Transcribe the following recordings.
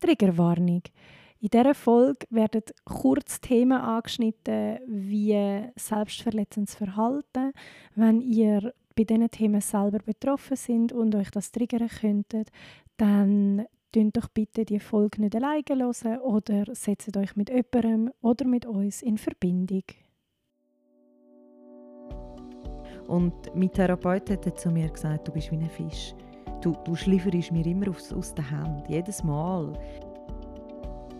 Triggerwarnung. In dieser Folge werden kurz Themen angeschnitten, wie selbstverletzendes Verhalten. Wenn ihr bei diesen Themen selber betroffen sind und euch das triggern könntet, dann Tönt doch bitte die Folge nicht alleine hören oder setzt euch mit jemandem oder mit uns in Verbindung. Und mein Therapeut hat zu mir gesagt, du bist wie ein Fisch. Du, du schlieferst mir immer aus, aus der Hand, jedes Mal.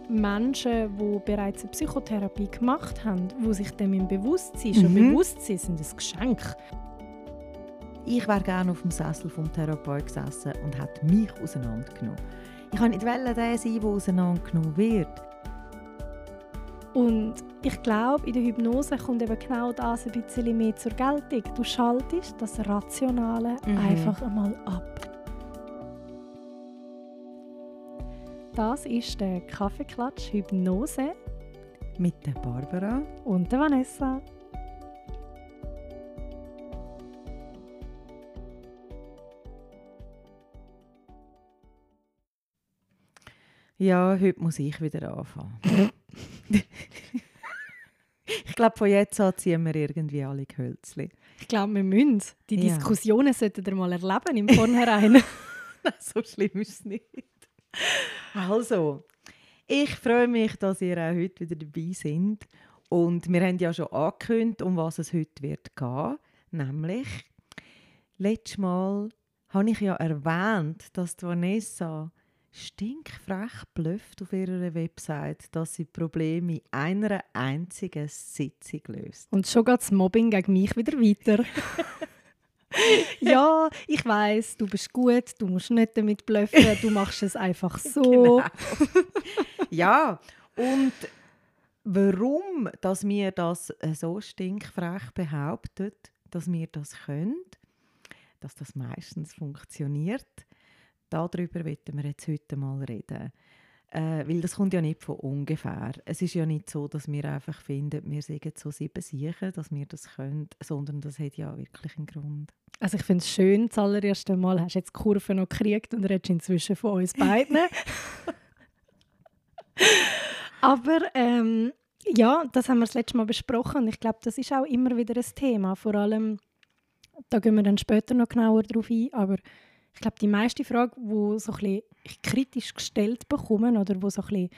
Menschen, die bereits eine Psychotherapie gemacht haben, die sich dem im Bewusstsein schon mhm. bewusst sind, sind ein Geschenk. Ich wäre gerne auf dem Sessel vom Therapeut gesessen und hätte mich auseinandergenommen. Ich kann nicht der sein, der auseinandergenommen wird. Und ich glaube, in der Hypnose kommt eben genau das ein bisschen mehr zur Geltung. Du schaltest das Rationale mhm. einfach einmal ab. Das ist der Kaffeeklatsch Hypnose mit der Barbara und der Vanessa. Ja, heute muss ich wieder anfangen. ich glaube, von jetzt an ziehen wir irgendwie alle Gehölzli. Ich glaube, wir müssen. Die ja. Diskussionen sollten wir mal erleben im Vornherein. so schlimm ist es nicht. Also, ich freue mich, dass ihr auch heute wieder dabei seid. Und wir haben ja schon angekündigt, um was es heute wird gehen. Nämlich, letztes Mal habe ich ja erwähnt, dass Vanessa stinkfrech blöfft auf ihrer Website, dass sie Probleme in einer einzigen Sitzung löst. Und schon geht das Mobbing gegen mich wieder weiter. ja, ich weiß, du bist gut, du musst nicht damit blöffen, du machst es einfach so. Genau. ja, und warum, dass wir das so stinkfrech behauptet, dass wir das können, dass das meistens funktioniert, darüber wollen wir jetzt heute mal reden. Äh, weil das kommt ja nicht von ungefähr. Es ist ja nicht so, dass wir einfach finden, wir sind so sieben Siechen, dass wir das können, sondern das hat ja wirklich einen Grund. Also ich finde es schön, das allererste Mal hast du jetzt die Kurve noch gekriegt und redest inzwischen von uns beiden. Aber ähm, ja, das haben wir das letzte Mal besprochen und ich glaube, das ist auch immer wieder ein Thema. Vor allem, da gehen wir dann später noch genauer darauf ein, aber ich glaube, die meiste Frage, die so ein kritisch gestellt bekommen oder wo so ein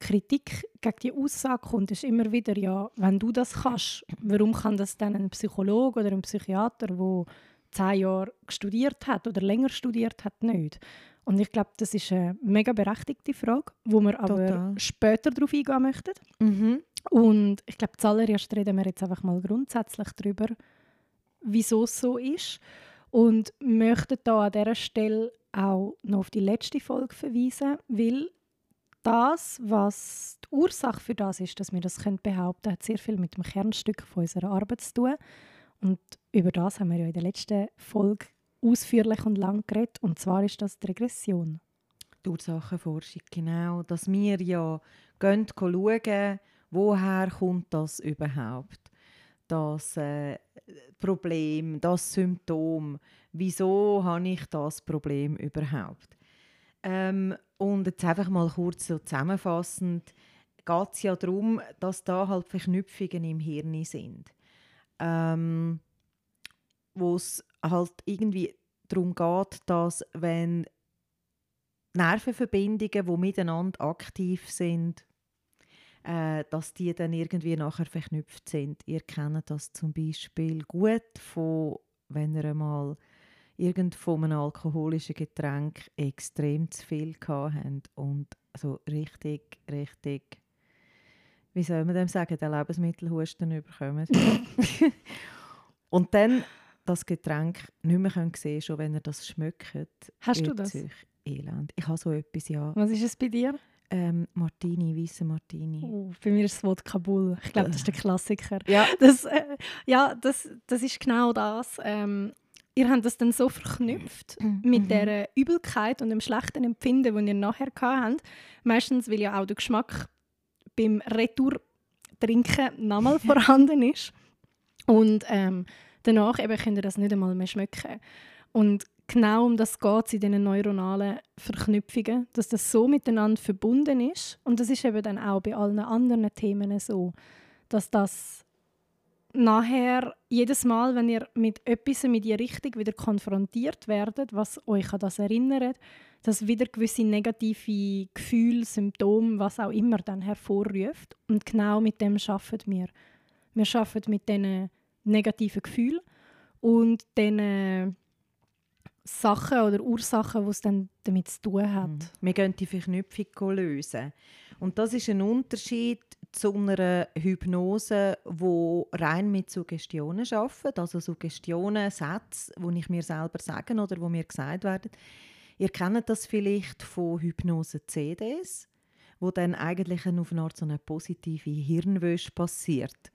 Kritik gegen die Aussage kommt, ist immer wieder, ja, wenn du das kannst, warum kann das dann ein Psychologe oder ein Psychiater, der zehn Jahre studiert hat oder länger studiert hat, nicht? Und ich glaube, das ist eine mega berechtigte Frage, wo wir aber Total. später darauf eingehen möchten. Mhm. Und ich glaube, zuallererst reden wir jetzt einfach mal grundsätzlich darüber, wieso es so ist und möchte da an dieser Stelle auch noch auf die letzte Folge verweisen, weil das, was die Ursache für das ist, dass wir das können behaupten, hat sehr viel mit dem Kernstück von unserer Arbeit zu tun. Und über das haben wir ja in der letzten Folge ausführlich und lang geredet. Und zwar ist das die Regression. Die Ursachenforschung, genau. Dass wir ja schauen, woher kommt das überhaupt das äh, Problem, das Symptom, wieso habe ich das Problem überhaupt? Ähm, und jetzt einfach mal kurz so zusammenfassend, geht es ja darum, dass da halt Verknüpfungen im Hirn sind, ähm, wo es halt irgendwie darum geht, dass wenn Nervenverbindungen, die miteinander aktiv sind, äh, dass die dann irgendwie nachher verknüpft sind. Ihr kennt das zum Beispiel gut von, wenn ihr einmal irgend von einem alkoholischen Getränk extrem zu viel habt und so richtig, richtig, wie soll man dem sagen, den Lebensmittelhusten überkommt. und dann das Getränk nicht mehr sehen können, schon wenn ihr das schmeckt. Hast du das? Elend. Ich habe so etwas, ja. Was ist es bei dir? Ähm, Martini, weiße Martini. Oh, bei mir ist es Wodka Bull. Ich glaube, das ist der Klassiker. ja, das, äh, ja das, das ist genau das. Ähm, ihr habt das dann so verknüpft mhm. mit der Übelkeit und dem schlechten Empfinden, das ihr nachher habt. Meistens, weil ja auch der Geschmack beim Retour-Trinken nochmal vorhanden ist. Und ähm, danach eben könnt ihr das nicht einmal mehr schmecken. Und genau um das geht es in diesen neuronalen Verknüpfungen, dass das so miteinander verbunden ist. Und das ist eben dann auch bei allen anderen Themen so, dass das nachher jedes Mal, wenn ihr mit etwas in die Richtung wieder konfrontiert werdet, was euch an das erinnert, dass wieder gewisse negative Gefühle, Symptome, was auch immer dann hervorruft. Und genau mit dem schaffen wir. Wir schaffen mit diesen negativen Gefühlen und diesen Sachen oder Ursachen, die es dann damit zu tun hat. Mhm. Wir gehen die Verknüpfung lösen. Und das ist ein Unterschied zu einer Hypnose, wo rein mit Suggestionen arbeitet, also Suggestionen, Sätze, die ich mir selber sage oder wo mir gesagt werden. Ihr kennt das vielleicht von Hypnose-CDs, wo dann eigentlich auf eine Art so eine positive Hirnwäsche passiert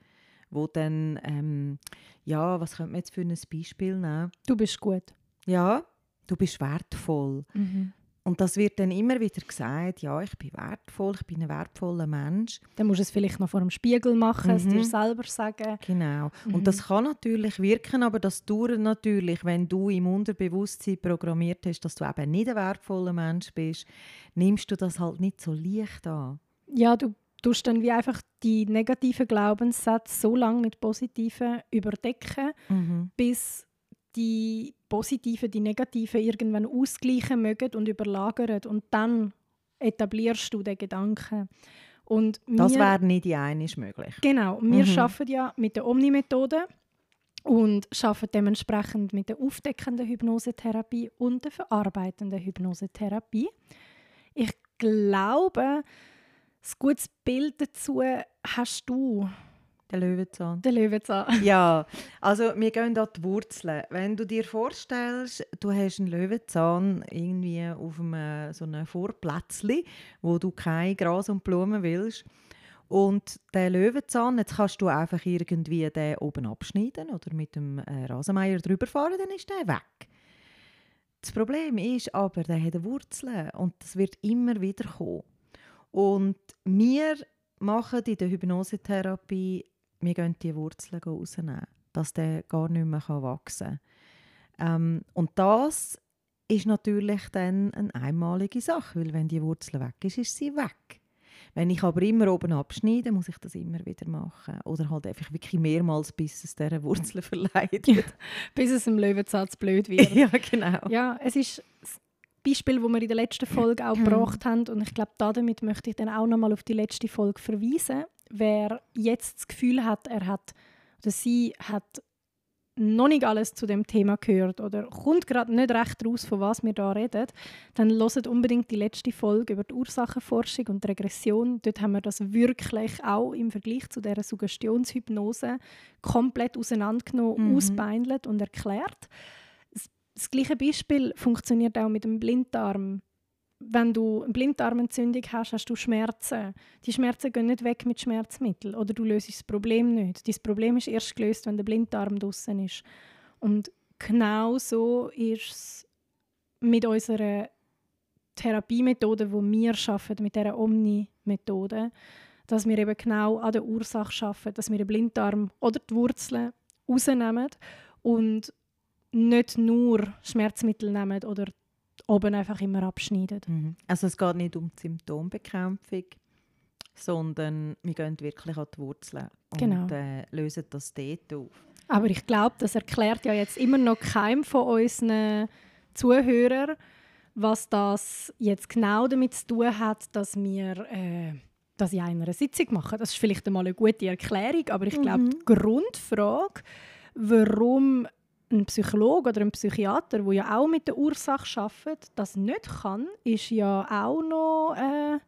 wo dann, ähm, ja, was könnte man jetzt für ein Beispiel nehmen? Du bist gut. Ja, du bist wertvoll. Mhm. Und das wird dann immer wieder gesagt, ja, ich bin wertvoll, ich bin ein wertvoller Mensch. Dann musst du es vielleicht noch vor dem Spiegel machen, mhm. es dir selber sagen. Genau. Mhm. Und das kann natürlich wirken, aber das dauert natürlich, wenn du im Unterbewusstsein programmiert hast, dass du eben nicht ein wertvoller Mensch bist, nimmst du das halt nicht so leicht an. Ja, du tust dann wie einfach die negativen Glaubenssätze so lange mit positiven überdecken, mhm. bis die positiven, die negativen irgendwann ausgleichen mögen und überlagern. Und dann etablierst du den Gedanken. Und das wäre nicht die eine möglich. Genau. Wir mhm. arbeiten ja mit der Omni-Methode und arbeiten dementsprechend mit der aufdeckenden Hypnosetherapie und der verarbeitenden Hypnosetherapie. Ich glaube, ein gutes Bild dazu hast du. Der Löwenzahn. Der Löwenzahn. ja, also wir gehen an die Wurzeln. Wenn du dir vorstellst, du hast einen Löwenzahn irgendwie auf einem so einem Vorplätzchen, wo du kein Gras und Blumen willst. Und der Löwenzahn, jetzt kannst du einfach irgendwie den oben abschneiden oder mit dem äh, Rasenmeier drüber fahren, dann ist der weg. Das Problem ist aber, der hat Wurzeln und das wird immer wieder kommen. Und wir machen in der Hypnosetherapie, wir gehen die Wurzeln rausnehmen, dass der gar nicht mehr wachsen kann. Ähm, und das ist natürlich dann eine einmalige Sache, weil wenn die Wurzel weg ist, ist sie weg. Wenn ich aber immer oben abschneide, muss ich das immer wieder machen. Oder halt einfach wirklich mehrmals, bis es dieser Wurzel verleiht. Ja, bis es im Löwenzahn blöd wird. ja, genau. Ja, es ist Beispiel, das wir in der letzten Folge auch gebracht haben. Und ich glaube, damit möchte ich dann auch nochmal auf die letzte Folge verweisen. Wer jetzt das Gefühl hat, er hat oder sie hat noch nicht alles zu dem Thema gehört oder kommt gerade nicht recht raus, von was wir da reden, dann loset unbedingt die letzte Folge über die Ursachenforschung und die Regression. Dort haben wir das wirklich auch im Vergleich zu der Suggestionshypnose komplett auseinandergenommen, mhm. ausbeindelt und erklärt das gleiche Beispiel funktioniert auch mit dem Blinddarm. Wenn du eine Blinddarmentzündung hast, hast du Schmerzen. Die Schmerzen gehen nicht weg mit Schmerzmitteln oder du löst das Problem nicht. Dieses Problem ist erst gelöst, wenn der Blinddarm draußen ist. Und genau so ist es mit unserer Therapiemethode, wo wir arbeiten, mit dieser Omni-Methode, dass wir eben genau an der Ursache arbeiten, dass wir den Blinddarm oder die Wurzeln rausnehmen und nicht nur Schmerzmittel nehmen oder oben einfach immer abschneiden. Mhm. Also es geht nicht um die Symptombekämpfung, sondern wir gehen wirklich an die Wurzeln und genau. äh, lösen das dort auf. Aber ich glaube, das erklärt ja jetzt immer noch keinem von unseren Zuhörern, was das jetzt genau damit zu tun hat, dass wir äh, das in einer Sitzung machen. Das ist vielleicht einmal eine gute Erklärung, aber ich glaube, mhm. die Grundfrage, warum ein Psychologe oder ein Psychiater, der ja auch mit der Ursache arbeitet, das nicht kann, ist ja auch noch äh,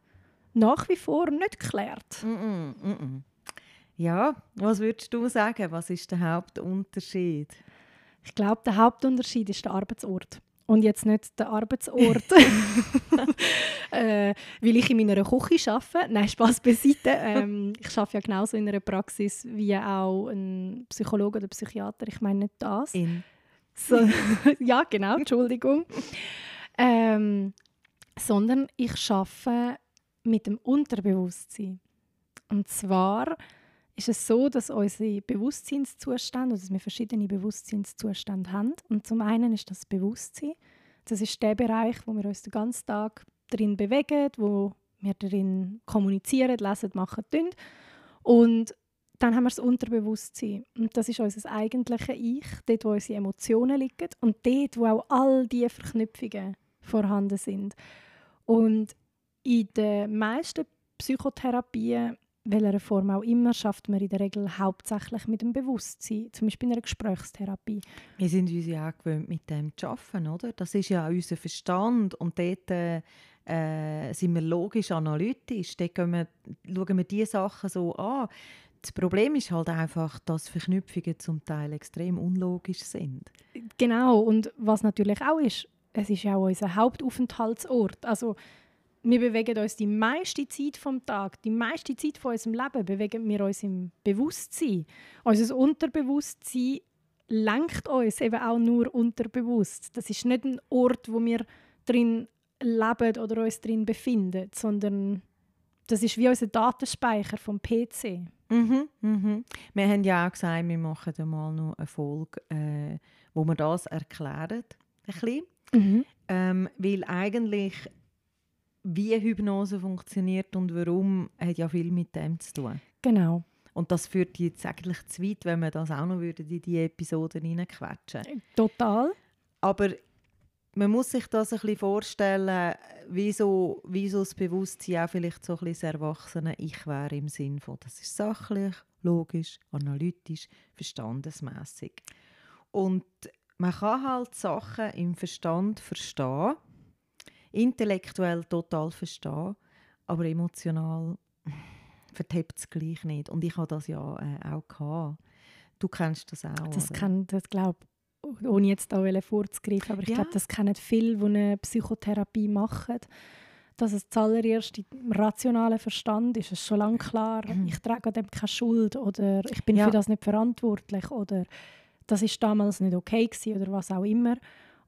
nach wie vor nicht geklärt. Mm -mm, mm ja, was würdest du sagen? Was ist der Hauptunterschied? Ich glaube, der Hauptunterschied ist der Arbeitsort. Und jetzt nicht der Arbeitsort, äh, weil ich in meiner Küche arbeite. Nein, Spaß beiseite. Ähm, ich arbeite ja genauso in einer Praxis wie auch ein Psychologe oder Psychiater. Ich meine nicht das. In. So, ja, genau, Entschuldigung. Ähm, sondern ich arbeite mit dem Unterbewusstsein. Und zwar ist es so, dass unsere Bewusstseinszustände, also dass wir verschiedene Bewusstseinszustände haben. Und zum einen ist das Bewusstsein. Das ist der Bereich, wo wir uns den ganzen Tag drin bewegen, wo wir darin kommunizieren, lesen, machen, tun. Und dann haben wir das Unterbewusstsein. Und das ist unser eigentliches Ich, dort, wo unsere Emotionen liegen und dort, wo auch all diese Verknüpfungen vorhanden sind. Und in den meisten Psychotherapien, welcher Form auch immer, schafft man in der Regel hauptsächlich mit dem Bewusstsein, zum Beispiel in einer Gesprächstherapie. Wir sind uns ja auch gewöhnt, mit dem zu arbeiten, oder? Das ist ja unser Verstand und dort äh sind wir logisch analytisch. Dort wir, schauen wir diese Sachen so an. Das Problem ist halt einfach, dass Verknüpfungen zum Teil extrem unlogisch sind. Genau, und was natürlich auch ist, es ist ja auch unser Hauptaufenthaltsort. Also wir bewegen uns die meiste Zeit vom Tag, die meiste Zeit von unserem Leben bewegen wir uns im Bewusstsein. Unser Unterbewusstsein lenkt uns eben auch nur unterbewusst. Das ist nicht ein Ort, wo wir drin leben oder uns drin befinden, sondern das ist wie unser Datenspeicher vom PC. Mhm, mhm. Wir haben ja auch gesagt, wir machen mal noch eine Folge, äh, wo wir das erklären. Ein mhm. ähm, weil eigentlich, wie Hypnose funktioniert und warum, hat ja viel mit dem zu tun. Genau. Und das führt jetzt eigentlich zu weit, wenn wir das auch noch in diese Episoden reinquetschen. Total. Aber man muss sich das ein bisschen vorstellen, wie so, wie so das Bewusstsein auch vielleicht so ein bisschen das erwachsene Ich wäre im Sinn von, das ist sachlich, logisch, analytisch, verstandesmäßig. Und man kann halt Sachen im Verstand verstehen, intellektuell total verstehen, aber emotional vertippt es gleich nicht. Und ich habe das ja äh, auch gehabt. Du kennst das auch. Das kann, das glaube ohne jetzt da vorzugreifen, aber ich ja. glaube, das kennen viele, die eine Psychotherapie machen. Dass es zuallererst im rationalen Verstand ist, ist schon lange klar, mhm. ich trage an dem keine Schuld oder ich bin ja. für das nicht verantwortlich oder das ist damals nicht okay gewesen oder was auch immer.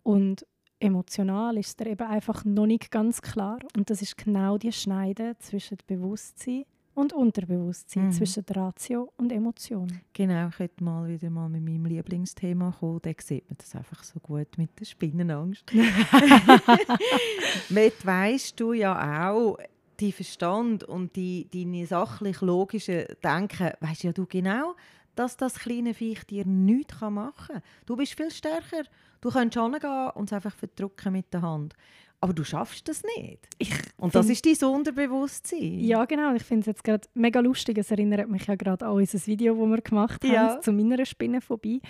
Und emotional ist es eben einfach noch nicht ganz klar. Und das ist genau die Schneide zwischen Bewusstsein und Unterbewusstsein, mhm. zwischen Ratio und Emotion. Genau, ich hätte mal wieder mal mit meinem Lieblingsthema kommen. Da sieht man das einfach so gut mit der Spinnenangst. mit weißt du ja auch, die Verstand und die, deine sachlich logische Denken, weißt ja du genau, dass das kleine Viech dir nichts machen kann. Du bist viel stärker. Du kannst hingehen und es einfach verdrücken mit der Hand. Aber du schaffst das nicht. Ich und das ist dein Unterbewusstsein. Ja, genau. Ich finde es jetzt gerade mega lustig. Es erinnert mich ja gerade an unser Video, das wir gemacht haben, ja. zu meiner Spinne vorbei.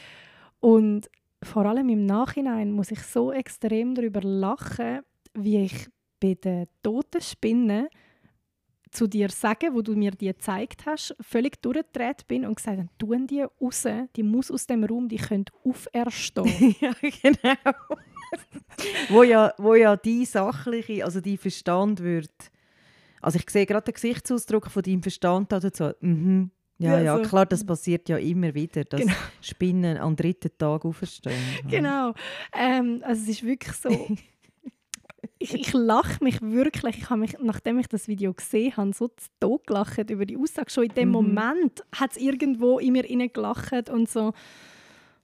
Und vor allem im Nachhinein muss ich so extrem darüber lachen, wie ich bei den toten Spinnen zu dir sagen, wo du mir die gezeigt hast, völlig durchgedreht bin und gesagt habe, tun die raus, die muss aus dem Raum, die können auferstehen. ja, genau wo, ja, wo ja die sachliche, also die Verstand wird. Also ich sehe gerade den Gesichtsausdruck von deinem Verstand dazu. Mhm. Ja, ja, ja, klar, das passiert ja immer wieder, dass genau. Spinnen am dritten Tag auferstehen. Genau. Ähm, also es ist wirklich so. ich, ich lache mich wirklich. Ich habe mich, nachdem ich das Video gesehen habe, so tot gelacht über die Aussage. Schon in dem mhm. Moment hat es irgendwo in mir gelacht und so.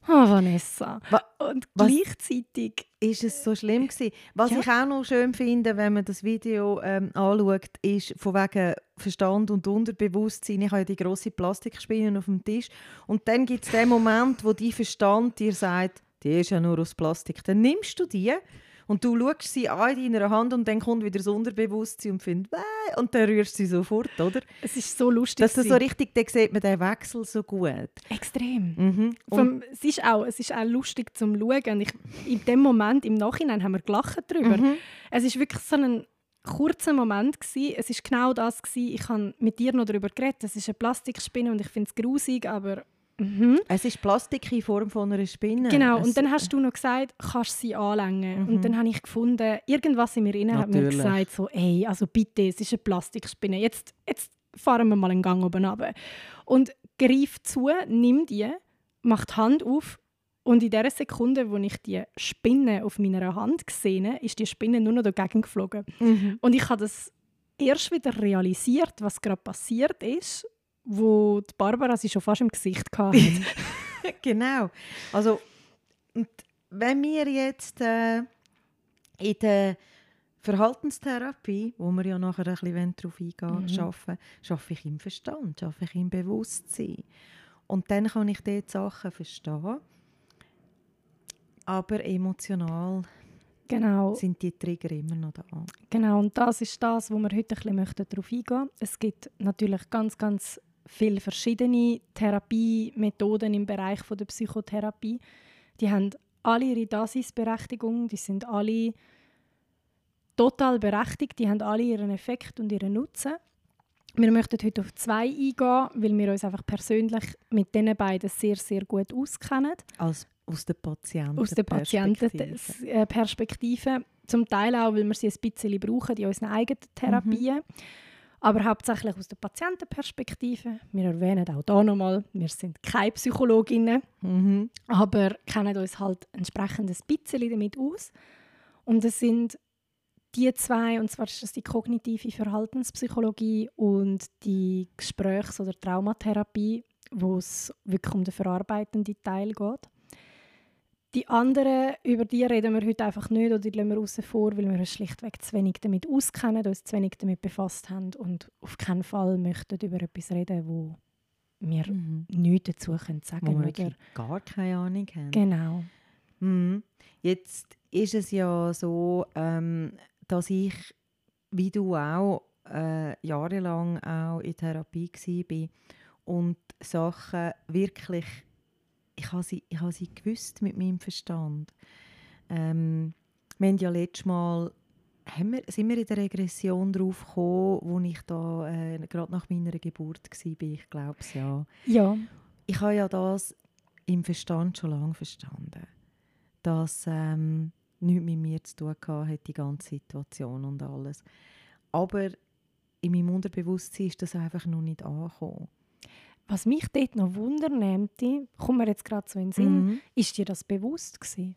Oh, Vanessa. Wa und gleichzeitig ist es so schlimm gewesen. Was ja. ich auch noch schön finde, wenn man das Video ähm, anschaut, ist von wegen Verstand und Unterbewusstsein. Ich habe ja die grosse Plastikspinne auf dem Tisch und dann gibt es den Moment, wo die Verstand dir sagt, die ist ja nur aus Plastik. Dann nimmst du die und du schaust sie an in deiner Hand und dann kommt wieder das Unterbewusstsein und findet, Bäh! und dann rührst du sie sofort, oder? Es ist so lustig. Dass das so richtig, dann sieht man den Wechsel so gut. Extrem. Mhm. Vom, es, ist auch, es ist auch lustig zum Schauen. Ich, in dem Moment, im Nachhinein, haben wir gelacht darüber. Mhm. Es ist wirklich so ein kurzer Moment gewesen. Es ist genau das gewesen. Ich habe mit dir noch darüber geredet. Es ist eine Plastikspinne und ich finde es grusig, aber Mhm. Es ist Plastik in Form von einer Spinne. Genau, es und dann hast du noch gesagt, kannst sie anlängen. Mhm. Und dann habe ich gefunden, irgendwas in mir inne hat mir gesagt, so, ey, also bitte, es ist eine Plastikspinne. Jetzt, jetzt fahren wir mal einen Gang oben runter. Und greif zu, nimm die, mach die Hand auf und in der Sekunde, wo ich die Spinne auf meiner Hand gesehen habe, ist die Spinne nur noch dagegen geflogen. Mhm. Und ich habe das erst wieder realisiert, was gerade passiert ist wo die Barbara sie schon fast im Gesicht hatte. genau. Also, und wenn wir jetzt äh, in der Verhaltenstherapie, wo wir ja nachher ein bisschen darauf eingehen mhm. arbeiten, schaffe ich im Verstand, schaffe ich im Bewusstsein. Und dann kann ich dort Sachen verstehen, aber emotional genau. sind die Trigger immer noch da. Genau, und das ist das, wo wir heute ein bisschen darauf eingehen möchten. Es gibt natürlich ganz, ganz viele verschiedene Therapiemethoden im Bereich der Psychotherapie. Die haben alle ihre Daseinsberechtigung, die sind alle total berechtigt, die haben alle ihren Effekt und ihren Nutzen. Wir möchten heute auf zwei eingehen, weil wir uns einfach persönlich mit diesen beiden sehr, sehr gut auskennen. Als aus der Patientenperspektive. Aus der Patientenperspektive. Zum Teil auch, weil wir sie ein bisschen brauchen in unseren eigenen Therapien. Mhm. Aber hauptsächlich aus der Patientenperspektive. Wir erwähnen auch hier nochmal, wir sind keine Psychologinnen, mhm. aber kennen uns halt entsprechend ein bisschen damit aus. Und es sind die zwei, und zwar ist das die kognitive Verhaltenspsychologie und die Gesprächs- oder Traumatherapie, wo es wirklich um den verarbeitenden Teil geht. Die anderen, über die reden wir heute einfach nicht oder die lassen wir raus vor, weil wir uns schlichtweg zu wenig damit auskennen, uns zu wenig damit befasst haben und auf keinen Fall möchten über etwas reden, wo wir mhm. nichts dazu können sagen können. Wo wir gar keine Ahnung haben. Genau. Mhm. Jetzt ist es ja so, ähm, dass ich, wie du auch, äh, jahrelang auch in Therapie war und Sachen wirklich ich habe sie, ich habe sie gewusst mit meinem Verstand. Ähm, wir haben ja letztes Mal haben wir, sind wir in der Regression drauf gekommen, wo ich da äh, gerade nach meiner Geburt war, ich glaube es ja. Ja. Ich habe ja das im Verstand schon lange verstanden, dass ähm, nichts mit mir zu tun hatte, die ganze Situation und alles. Aber in meinem Unterbewusstsein ist das einfach noch nicht angekommen. Was mich dort noch wundernimmt, kommt mir jetzt gerade so in den Sinn, mhm. ist dir das bewusst gewesen?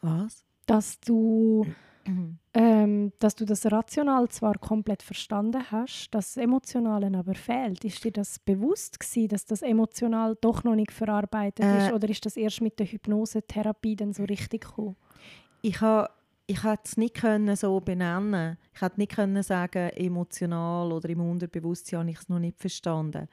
Was? Dass du, ähm, dass du das rational zwar komplett verstanden hast, das Emotionale aber fehlt. Ist dir das bewusst gewesen, dass das emotional doch noch nicht verarbeitet äh, ist? Oder ist das erst mit der Hypnosetherapie dann so richtig gekommen? Ich habe ich hätte es nicht können so benennen. Ich hätte nicht können sagen, emotional oder im Unterbewusstsein habe ich es noch nicht verstanden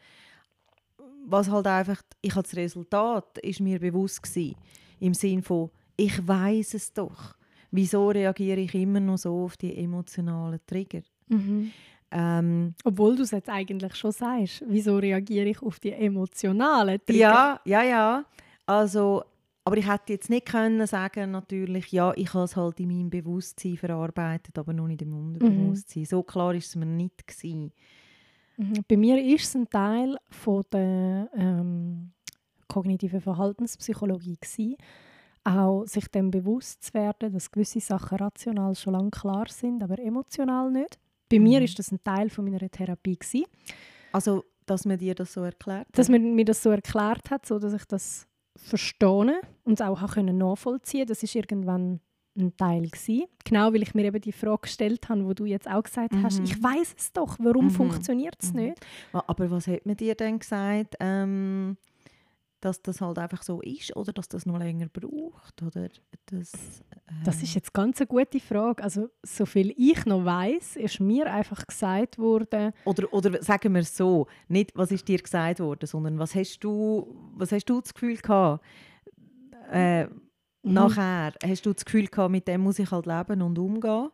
was halt einfach, ich das Resultat ist mir bewusst gewesen, im Sinn von, ich weiß es doch. Wieso reagiere ich immer noch so auf die emotionalen Trigger? Mhm. Ähm, Obwohl du es jetzt eigentlich schon sagst, wieso reagiere ich auf die emotionalen Trigger? Ja, ja, ja. Also, aber ich hätte jetzt nicht können sagen, natürlich, ja, ich habe es halt in meinem Bewusstsein verarbeitet, aber noch nicht im Unterbewusstsein. Mhm. So klar war es mir nicht gewesen. Mhm. Bei mir ist es ein Teil von der ähm, kognitiven Verhaltenspsychologie gewesen, auch sich dem bewusst zu werden, dass gewisse Sachen rational schon lange klar sind, aber emotional nicht. Bei mhm. mir ist das ein Teil von meiner Therapie gewesen. Also, dass man dir das so erklärt hat? Dass man mir das so erklärt hat, so dass ich das verstehe und auch nachvollziehen konnte. Das ist irgendwann ein Teil gewesen. Genau, weil ich mir eben die Frage gestellt habe, wo du jetzt auch gesagt mhm. hast, ich weiß es doch, warum mhm. funktioniert es mhm. nicht? Aber was hat man dir denn gesagt, ähm, dass das halt einfach so ist oder dass das noch länger braucht? Oder das, äh das ist jetzt ganz eine gute Frage. Also, so viel ich noch weiß, ist mir einfach gesagt worden. Oder, oder sagen wir es so, nicht was ist dir gesagt worden, sondern was hast du, was hast du das Gefühl gehabt? Äh, Mhm. Nachher, hast du das Gefühl gehabt, mit dem muss ich halt leben und umgehen?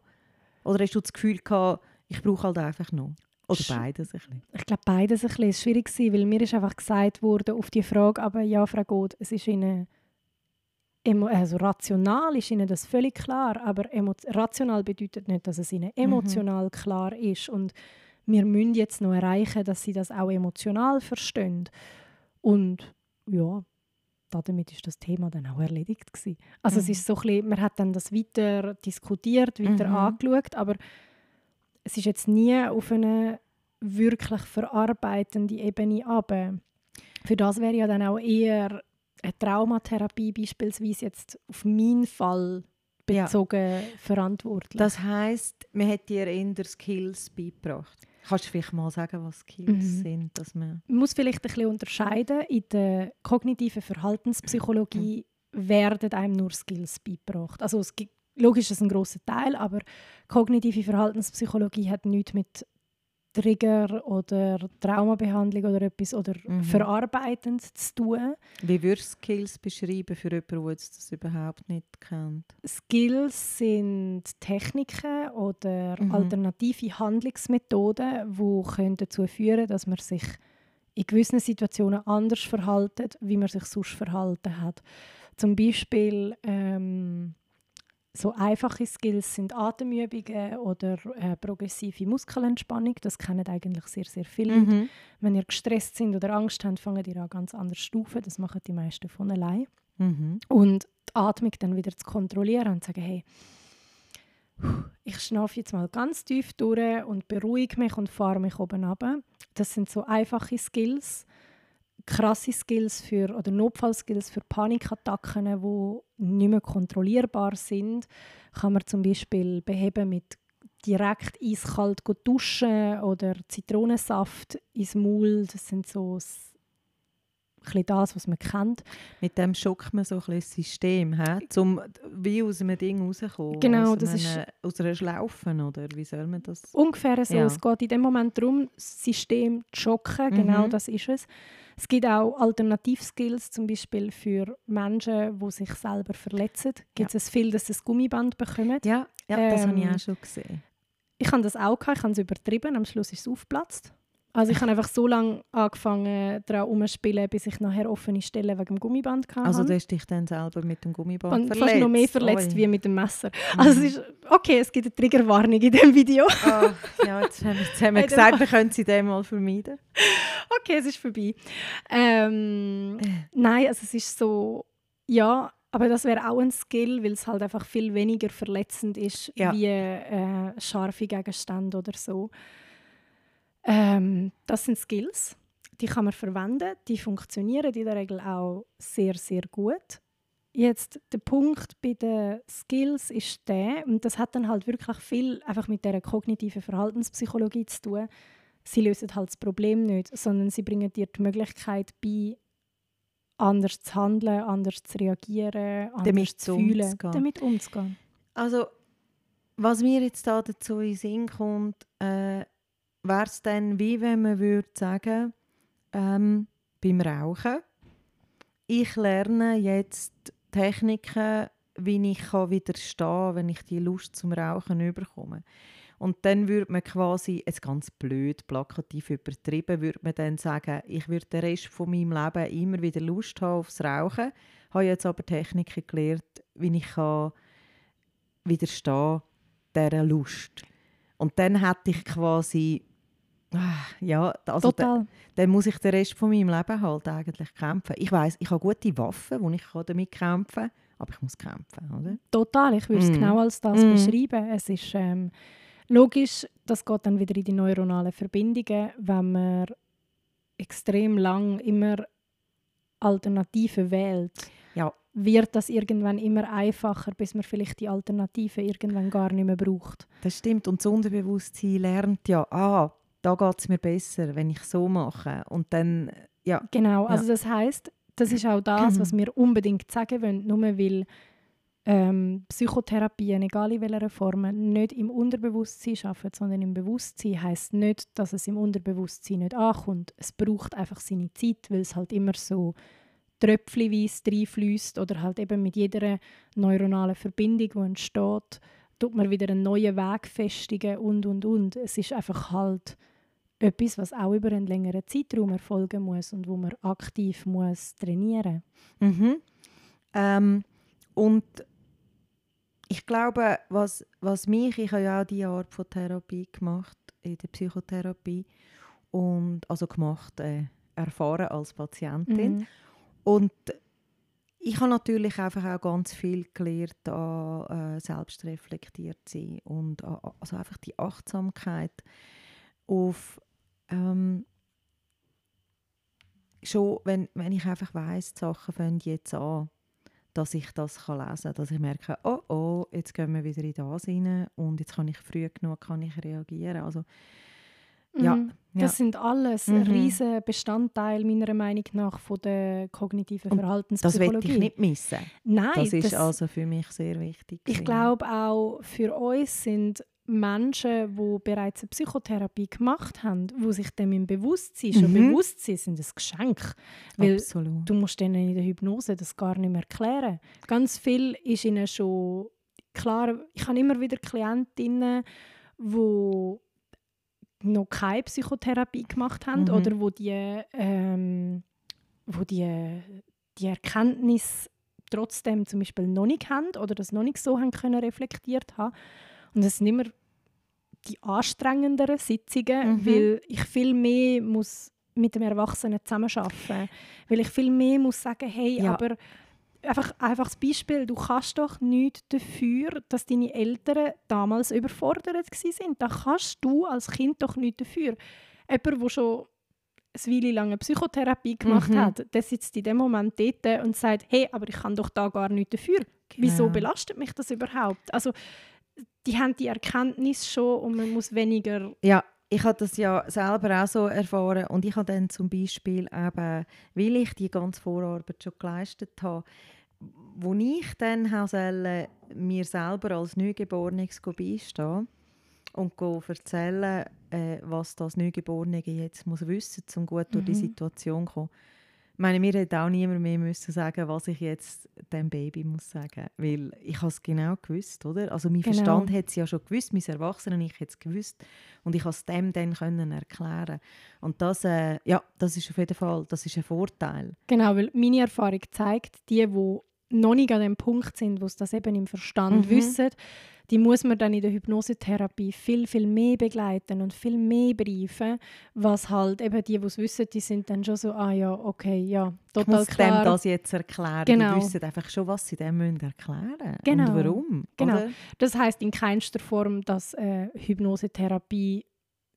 Oder hast du das Gefühl gehabt, ich brauche halt einfach noch? Oder beides ein bisschen? Ich glaube, beides ein bisschen. Es war schwierig, weil mir ist einfach gesagt wurde auf die Frage, aber ja, Frau Gott, es ist Ihnen also rational ist Ihnen das völlig klar, aber rational bedeutet nicht, dass es Ihnen mhm. emotional mhm. klar ist. Und wir müssen jetzt noch erreichen, dass Sie das auch emotional verstehen. Und ja, damit ist das Thema dann auch erledigt gewesen. Also mhm. es ist so ein bisschen, man hat dann das weiter diskutiert, weiter mhm. angeschaut, aber es ist jetzt nie auf eine wirklich verarbeitende Ebene aber Für das wäre ja dann auch eher eine Traumatherapie beispielsweise jetzt auf meinen Fall bezogen ja. verantwortlich. Das heißt, man hat dir eher Skills beigebracht? Kannst du vielleicht mal sagen, was Skills Mhm. sind? Dass man muss vielleicht ein bisschen unterscheiden. In der kognitiven Verhaltenspsychologie werden einem nur Skills beigebracht. Also es gibt, logisch ist es ein grosser Teil, aber kognitive Verhaltenspsychologie hat nichts mit Trigger oder Traumabehandlung oder etwas oder Mhm. verarbeitend zu tun. Wie würdest du Skills beschreiben für jemanden, der das überhaupt nicht kennt? Skills sind Techniken oder Mhm. alternative Handlungsmethoden, die können dazu führen dass man sich in gewissen Situationen anders verhaltet, wie man sich sonst verhalten hat. Zum Beispiel ähm, so einfache Skills sind Atemübungen oder äh, progressive Muskelentspannung. Das kennen eigentlich sehr, sehr viele Leute. Mhm. Wenn ihr gestresst sind oder Angst habt, fangen ihr an ganz anders Stufen. Das machen die meisten von allein. Mhm. Und die Atmung dann wieder zu kontrollieren und zu sagen, hey, ich schnaufe jetzt mal ganz tief durch und beruhige mich und fahre mich oben runter. Das sind so einfache Skills, krasse Skills für, oder Notfallskills für Panikattacken, die nicht mehr kontrollierbar sind. Kann man zum Beispiel beheben mit direkt eiskalt duschen oder Zitronensaft ins Maul. Das sind so bisschen das, was man kennt. Mit dem schockt man so ein bisschen das System, he? um wie aus einem Ding rauszukommen. Genau, aus das einem, ist- Aus einer Schlaufe, oder? Wie soll man das... Ungefähr so. Ja. Es geht in dem Moment darum, das System zu schocken. Genau Mhm. das ist es. Es gibt auch Alternativskills, zum Beispiel für Menschen, die sich selber verletzen. Gibt es viel, dass sie ein Gummiband bekommen. Ja, ja das habe ich Ähm, auch schon gesehen. Ich habe das auch gehabt, ich habe es übertrieben, am Schluss ist es aufgeplatzt. Also ich habe einfach so lange angefangen, daran herumzuspielen, bis ich nachher offene Stellen wegen dem Gummiband hatte. Also du hast dich dann selber mit dem Gummiband und verletzt? fast noch mehr verletzt Oi. wie mit dem Messer. Also es ist, okay, es gibt eine Triggerwarnung in diesem Video. Ah, ja, jetzt haben wir, jetzt haben wir gesagt, wir können sie dem mal vermeiden. Okay, es ist vorbei. Ähm, nein, also es ist so, ja, aber das wäre auch ein Skill, weil es halt einfach viel weniger verletzend ist Ja. wie äh, scharfe Gegenstände oder so. Ähm, das sind Skills, die kann man verwenden, die funktionieren in der Regel auch sehr, sehr gut. Jetzt der Punkt bei den Skills ist der, und das hat dann halt wirklich viel einfach mit der kognitiven Verhaltenspsychologie zu tun, sie lösen halt das Problem nicht, sondern sie bringen dir die Möglichkeit bei, anders zu handeln, anders zu reagieren, anders Damit zu fühlen, umzugehen. damit umzugehen. Also, was mir jetzt da dazu in den Sinn kommt, äh, wäre es dann wie wenn man würde sagen, ähm, beim Rauchen, ich lerne jetzt Techniken, wie ich kann widerstehen kann, wenn ich die Lust zum Rauchen überkomme. Und dann würde man quasi, jetzt ganz blöd, plakativ übertrieben, würde man dann sagen, ich würde den Rest von meinem Leben immer wieder Lust haben aufs Rauchen, habe jetzt aber Techniken gelernt, wie ich kann widerstehen dieser Lust. Und dann hätte ich quasi, ja, also Total. dann muss ich den Rest von meinem Leben halt eigentlich kämpfen. Ich weiß, ich habe gute Waffen, wo ich damit kämpfen kann, aber ich muss kämpfen, oder? Total, ich würde es Mm. genau als das Mm. beschreiben. Es ist ähm, logisch, das geht dann wieder in die neuronalen Verbindungen, wenn man extrem lang immer Alternativen wählt. Ja. Wird das irgendwann immer einfacher, bis man vielleicht die Alternative irgendwann gar nicht mehr braucht. Das stimmt. Und das Unterbewusstsein lernt ja, ah, da geht es mir besser, wenn ich so mache. Und dann, ja, Genau, also das heißt, das ist auch das, was wir unbedingt sagen wollen, nur weil ähm, Psychotherapien, egal in welcher Form, nicht im Unterbewusstsein arbeiten, sondern im Bewusstsein, heißt nicht, dass es im Unterbewusstsein nicht ankommt. Es braucht einfach seine Zeit, weil es halt immer so tröpfchenweise reinfließt oder halt eben mit jeder neuronalen Verbindung, die entsteht, tut man wieder einen neuen Weg festigen und, und, und. Es ist einfach halt etwas, was auch über einen längeren Zeitraum erfolgen muss und wo man aktiv muss trainieren Mhm. Ähm, und ich glaube, was, was mich, ich habe ja auch diese Art von Therapie gemacht, in der Psychotherapie, und, also gemacht, äh, erfahren als Patientin. Mhm. Und ich habe natürlich einfach auch ganz viel gelernt an äh, selbstreflektiert sein und an, also einfach die Achtsamkeit auf ähm, schon, wenn, wenn ich einfach weiss, die Sachen fangen jetzt an, dass ich das kann lesen kann, dass ich merke, oh oh, jetzt gehen wir wieder in das rein und jetzt kann ich früh genug kann ich reagieren. Also Ja, Mhm. ja. Das sind alles Mhm. riesen Bestandteil meiner Meinung nach von der kognitiven Und Das Verhaltenspsychologie. will ich nicht missen. Nein, Das ist das- also für mich sehr wichtig. ich glaube auch für uns sind Menschen, die bereits eine Psychotherapie gemacht haben, die sich dem im Bewusstsein schon Mhm. bewusst sind, sind ein Geschenk. Weil Absolut. du musst denen in der Hypnose das gar nicht mehr erklären. Ganz viel ist ihnen schon klar. Ich habe immer wieder Klientinnen, die noch keine Psychotherapie gemacht haben Mhm. oder wo die, ähm, wo die, die Erkenntnis trotzdem zum Beispiel noch nicht haben oder das noch nicht so haben können reflektiert haben. Und das sind immer die anstrengenderen Sitzungen, Mhm. weil ich viel mehr muss mit dem Erwachsenen zusammenarbeiten weil ich viel mehr muss sagen, hey, Ja. aber einfach, einfach das Beispiel, du kannst doch nichts dafür, dass deine Eltern damals überfordert sind. Da kannst du als Kind doch nichts dafür. Jemand, der schon eine Weile lang eine Psychotherapie gemacht Mhm. hat, der sitzt in dem Moment dort und sagt, hey, aber ich kann doch da gar nichts dafür. Wieso Genau. belastet mich das überhaupt? Also, die haben die Erkenntnis schon und man muss weniger... Ja, ich habe das ja selber auch so erfahren und ich habe dann zum Beispiel eben, weil ich die ganze Vorarbeit schon geleistet habe, wo ich dann sollen, mir selber als Neugeborenes beistehen und erzählen, äh, was das Neugeborene jetzt muss wissen muss, um gut durch die Mhm. Situation zu kommen. Meine, mir hätte auch niemand mehr müssen sagen, was ich jetzt dem Baby muss sagen, weil ich habe es genau gewusst, oder? Also mein Genau. Verstand hat es ja schon gewusst, mein Erwachsenen, ich hätte es gewusst und ich konnte es dem dann können erklären. Und das, äh, ja, das ist auf jeden Fall, das ist ein Vorteil. Genau, weil meine Erfahrung zeigt, die, die noch nicht an dem Punkt sind, wo sie das eben im Verstand Mhm. wissen, die muss man dann in der Hypnosetherapie viel, viel mehr begleiten und viel mehr briefen, was halt eben die, die es wissen, die sind dann schon so, ah ja, okay, ja, Ich total muss klar. dem das jetzt erklären. Genau. Die wissen einfach schon, was sie dem müssen erklären Genau. und warum. Genau. Oder? Das heißt in keinster Form, dass äh, Hypnosetherapie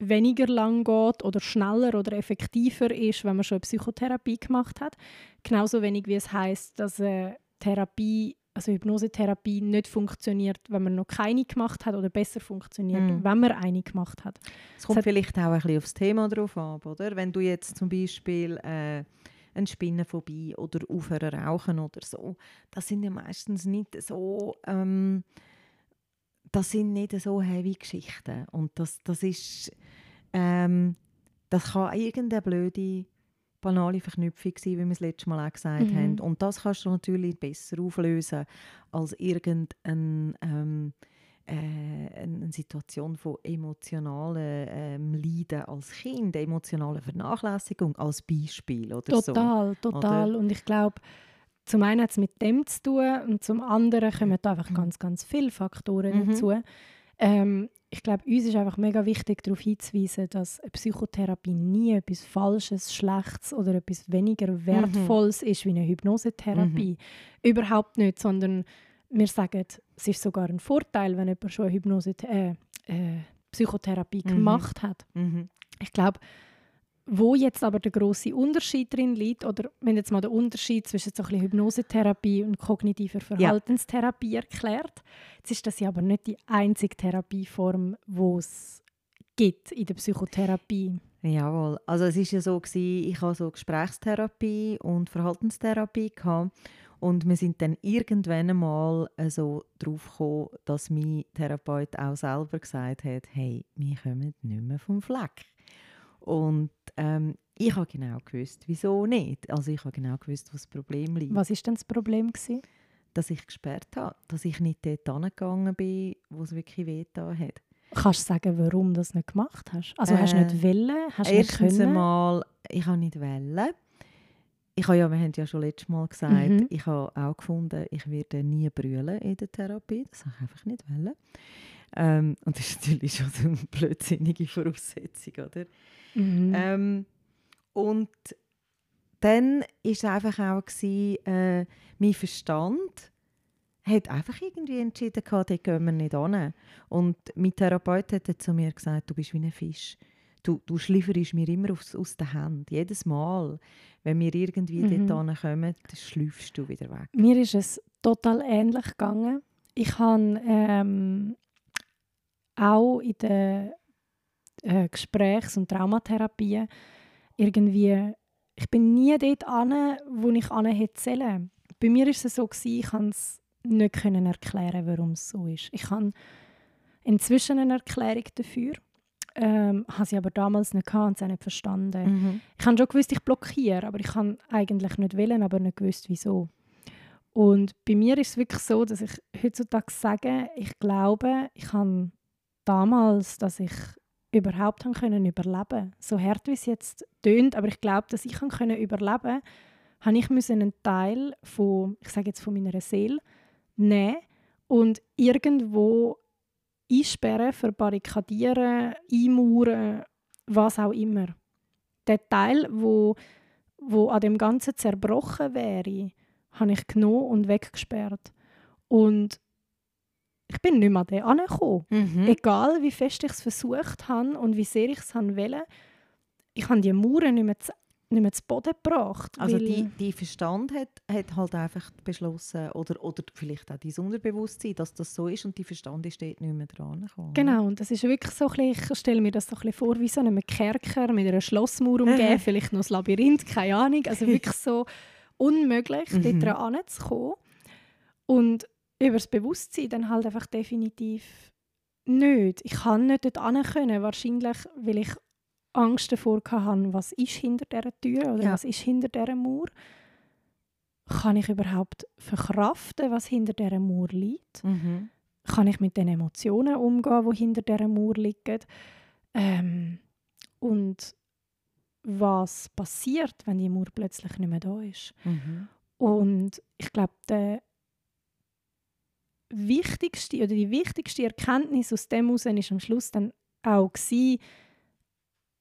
weniger lang geht oder schneller oder effektiver ist, wenn man schon eine Psychotherapie gemacht hat. Genauso wenig wie es heißt, dass äh, Therapie, also Hypnosetherapie nicht funktioniert, wenn man noch keine gemacht hat oder besser funktioniert, Mhm. wenn man eine gemacht hat. Es kommt hat- vielleicht auch ein bisschen aufs Thema drauf an, oder? Wenn du jetzt zum Beispiel äh, eine Spinnenphobie oder aufhören rauchen oder so, das sind ja meistens nicht so, ähm, das sind nicht so heavy Geschichten und das, das ist, ähm, das kann irgendeine blöde banale Verknüpfung sein, wie wir es letztes Mal auch gesagt Mhm. haben. Und das kannst du natürlich besser auflösen als irgendein ähm, äh, eine Situation von emotionalen ähm, Leiden als Kind, emotionale Vernachlässigung als Beispiel oder so. Total, total. Und ich glaube, zum einen hat es mit dem zu tun und zum anderen kommen da einfach ganz, ganz viele Faktoren Mhm. dazu. Ähm, ich glaube, uns ist einfach mega wichtig, darauf hinzuweisen, dass eine Psychotherapie nie etwas Falsches, Schlechtes oder etwas weniger Wertvolles ist wie eine Hypnosetherapie. Überhaupt nicht, sondern wir sagen, es ist sogar ein Vorteil, wenn jemand schon eine Hypnose äh, äh, Psychotherapie Mhm. gemacht hat. Mhm. Ich glaube, wo jetzt aber der große Unterschied drin liegt, oder wenn jetzt mal der Unterschied zwischen so ein bisschen Hypnosetherapie und kognitiver Verhaltenstherapie erklärt, jetzt ist das ja aber nicht die einzige Therapieform, die es gibt in der Psychotherapie. Jawohl. Also es ist ja so gewesen, ich habe so Gesprächstherapie und Verhaltenstherapie gehabt und wir sind dann irgendwann einmal äh, so drauf gekommen, dass mein Therapeut auch selber gesagt hat, hey, wir kommen nicht mehr vom Fleck. Und ähm, ich habe genau gewusst, wieso nicht. Also ich habe genau gewusst, was das Problem liegt. Was ist denn das Problem gewesen? Dass ich gesperrt habe, dass ich nicht dort angegangen bin, wo es wirklich wehgetan hat. Kannst du sagen, warum du das nicht gemacht hast? Also hast du nicht wollen? Hast du nicht können? einmal, ich habe nicht wollen. Ich habe ja, wir haben ja schon letztes Mal gesagt, Mhm. ich habe auch gefunden, ich werde nie brüllen in der Therapie. Das habe ich einfach nicht wollen. Ähm, und das ist natürlich schon so eine blödsinnige Voraussetzung, oder? Mhm. Ähm, und dann war es einfach auch, gewesen, äh, mein Verstand hat einfach irgendwie entschieden, gehabt, dort gehen wir nicht hin. Und mein Therapeut hat zu mir gesagt, du bist wie ein Fisch. Du, du schlieferst mir immer aus, aus den Händen. Jedes Mal, wenn wir irgendwie Mhm. dort hinkommen, dann schläufst du wieder weg. Mir ist es total ähnlich gegangen. Ich habe ähm, auch in der äh, Gesprächs- und Traumatherapien, irgendwie, ich bin nie dort an, wo ich an hätte sollen. Bei mir ist es so gewesen, ich kann es nicht können erklären, warum es so ist. Ich habe inzwischen eine Erklärung dafür, ähm, habe sie aber damals nicht gehabt und sie nicht verstanden. Mhm. Ich habe schon gewusst, ich blockiere, aber ich kann eigentlich nicht wählen, aber nicht gewusst, wieso. Und bei mir ist es wirklich so, dass ich heutzutage sage, ich glaube, ich habe damals, dass ich überhaupt haben können überleben. So hart wie es jetzt tönt, aber ich glaube, dass ich haben können überleben, habe ich müssen einen Teil von, ich sage jetzt von meiner Seele nehmen und irgendwo einsperren, verbarrikadieren, einmauern, was auch immer. Der Teil, wo, wo an dem Ganzen zerbrochen wäre, habe ich genommen und weggesperrt. Und ich bin nicht mehr den angekommen. Mhm. Egal, wie fest ich es versucht habe und wie sehr ich es wollte, ich habe die Mauern nicht mehr zu, nicht mehr zu Boden gebracht. Also weil- die, Verstand hat, hat halt einfach beschlossen, oder, oder vielleicht auch dein Unterbewusstsein, dass das so ist und die Verstand ist dort nicht mehr dran gekommen. Genau, und das ist wirklich so ein bisschen, ich stelle mir das so ein bisschen vor, wie so einem Kerker mit einer Schlossmauer umgeben, vielleicht noch ein Labyrinth, keine Ahnung. Also wirklich so unmöglich, Mhm. dort dran anzukommen. Und über das Bewusstsein dann halt einfach definitiv nicht. Ich kann nicht dort können, wahrscheinlich, weil ich Angst davor hatte, was ist hinter dieser Tür oder Ja. was ist hinter dieser Mauer. Kann ich überhaupt verkraften, was hinter dieser Mauer liegt? Mhm. kann ich mit den Emotionen umgehen, die hinter dieser Mauer liegen. Ähm, und was passiert, wenn die Mauer plötzlich nicht mehr da ist. Mhm. Und ich glaube, der wichtigste oder die wichtigste Erkenntnis aus dem heraus ist am Schluss dann auch gewesen,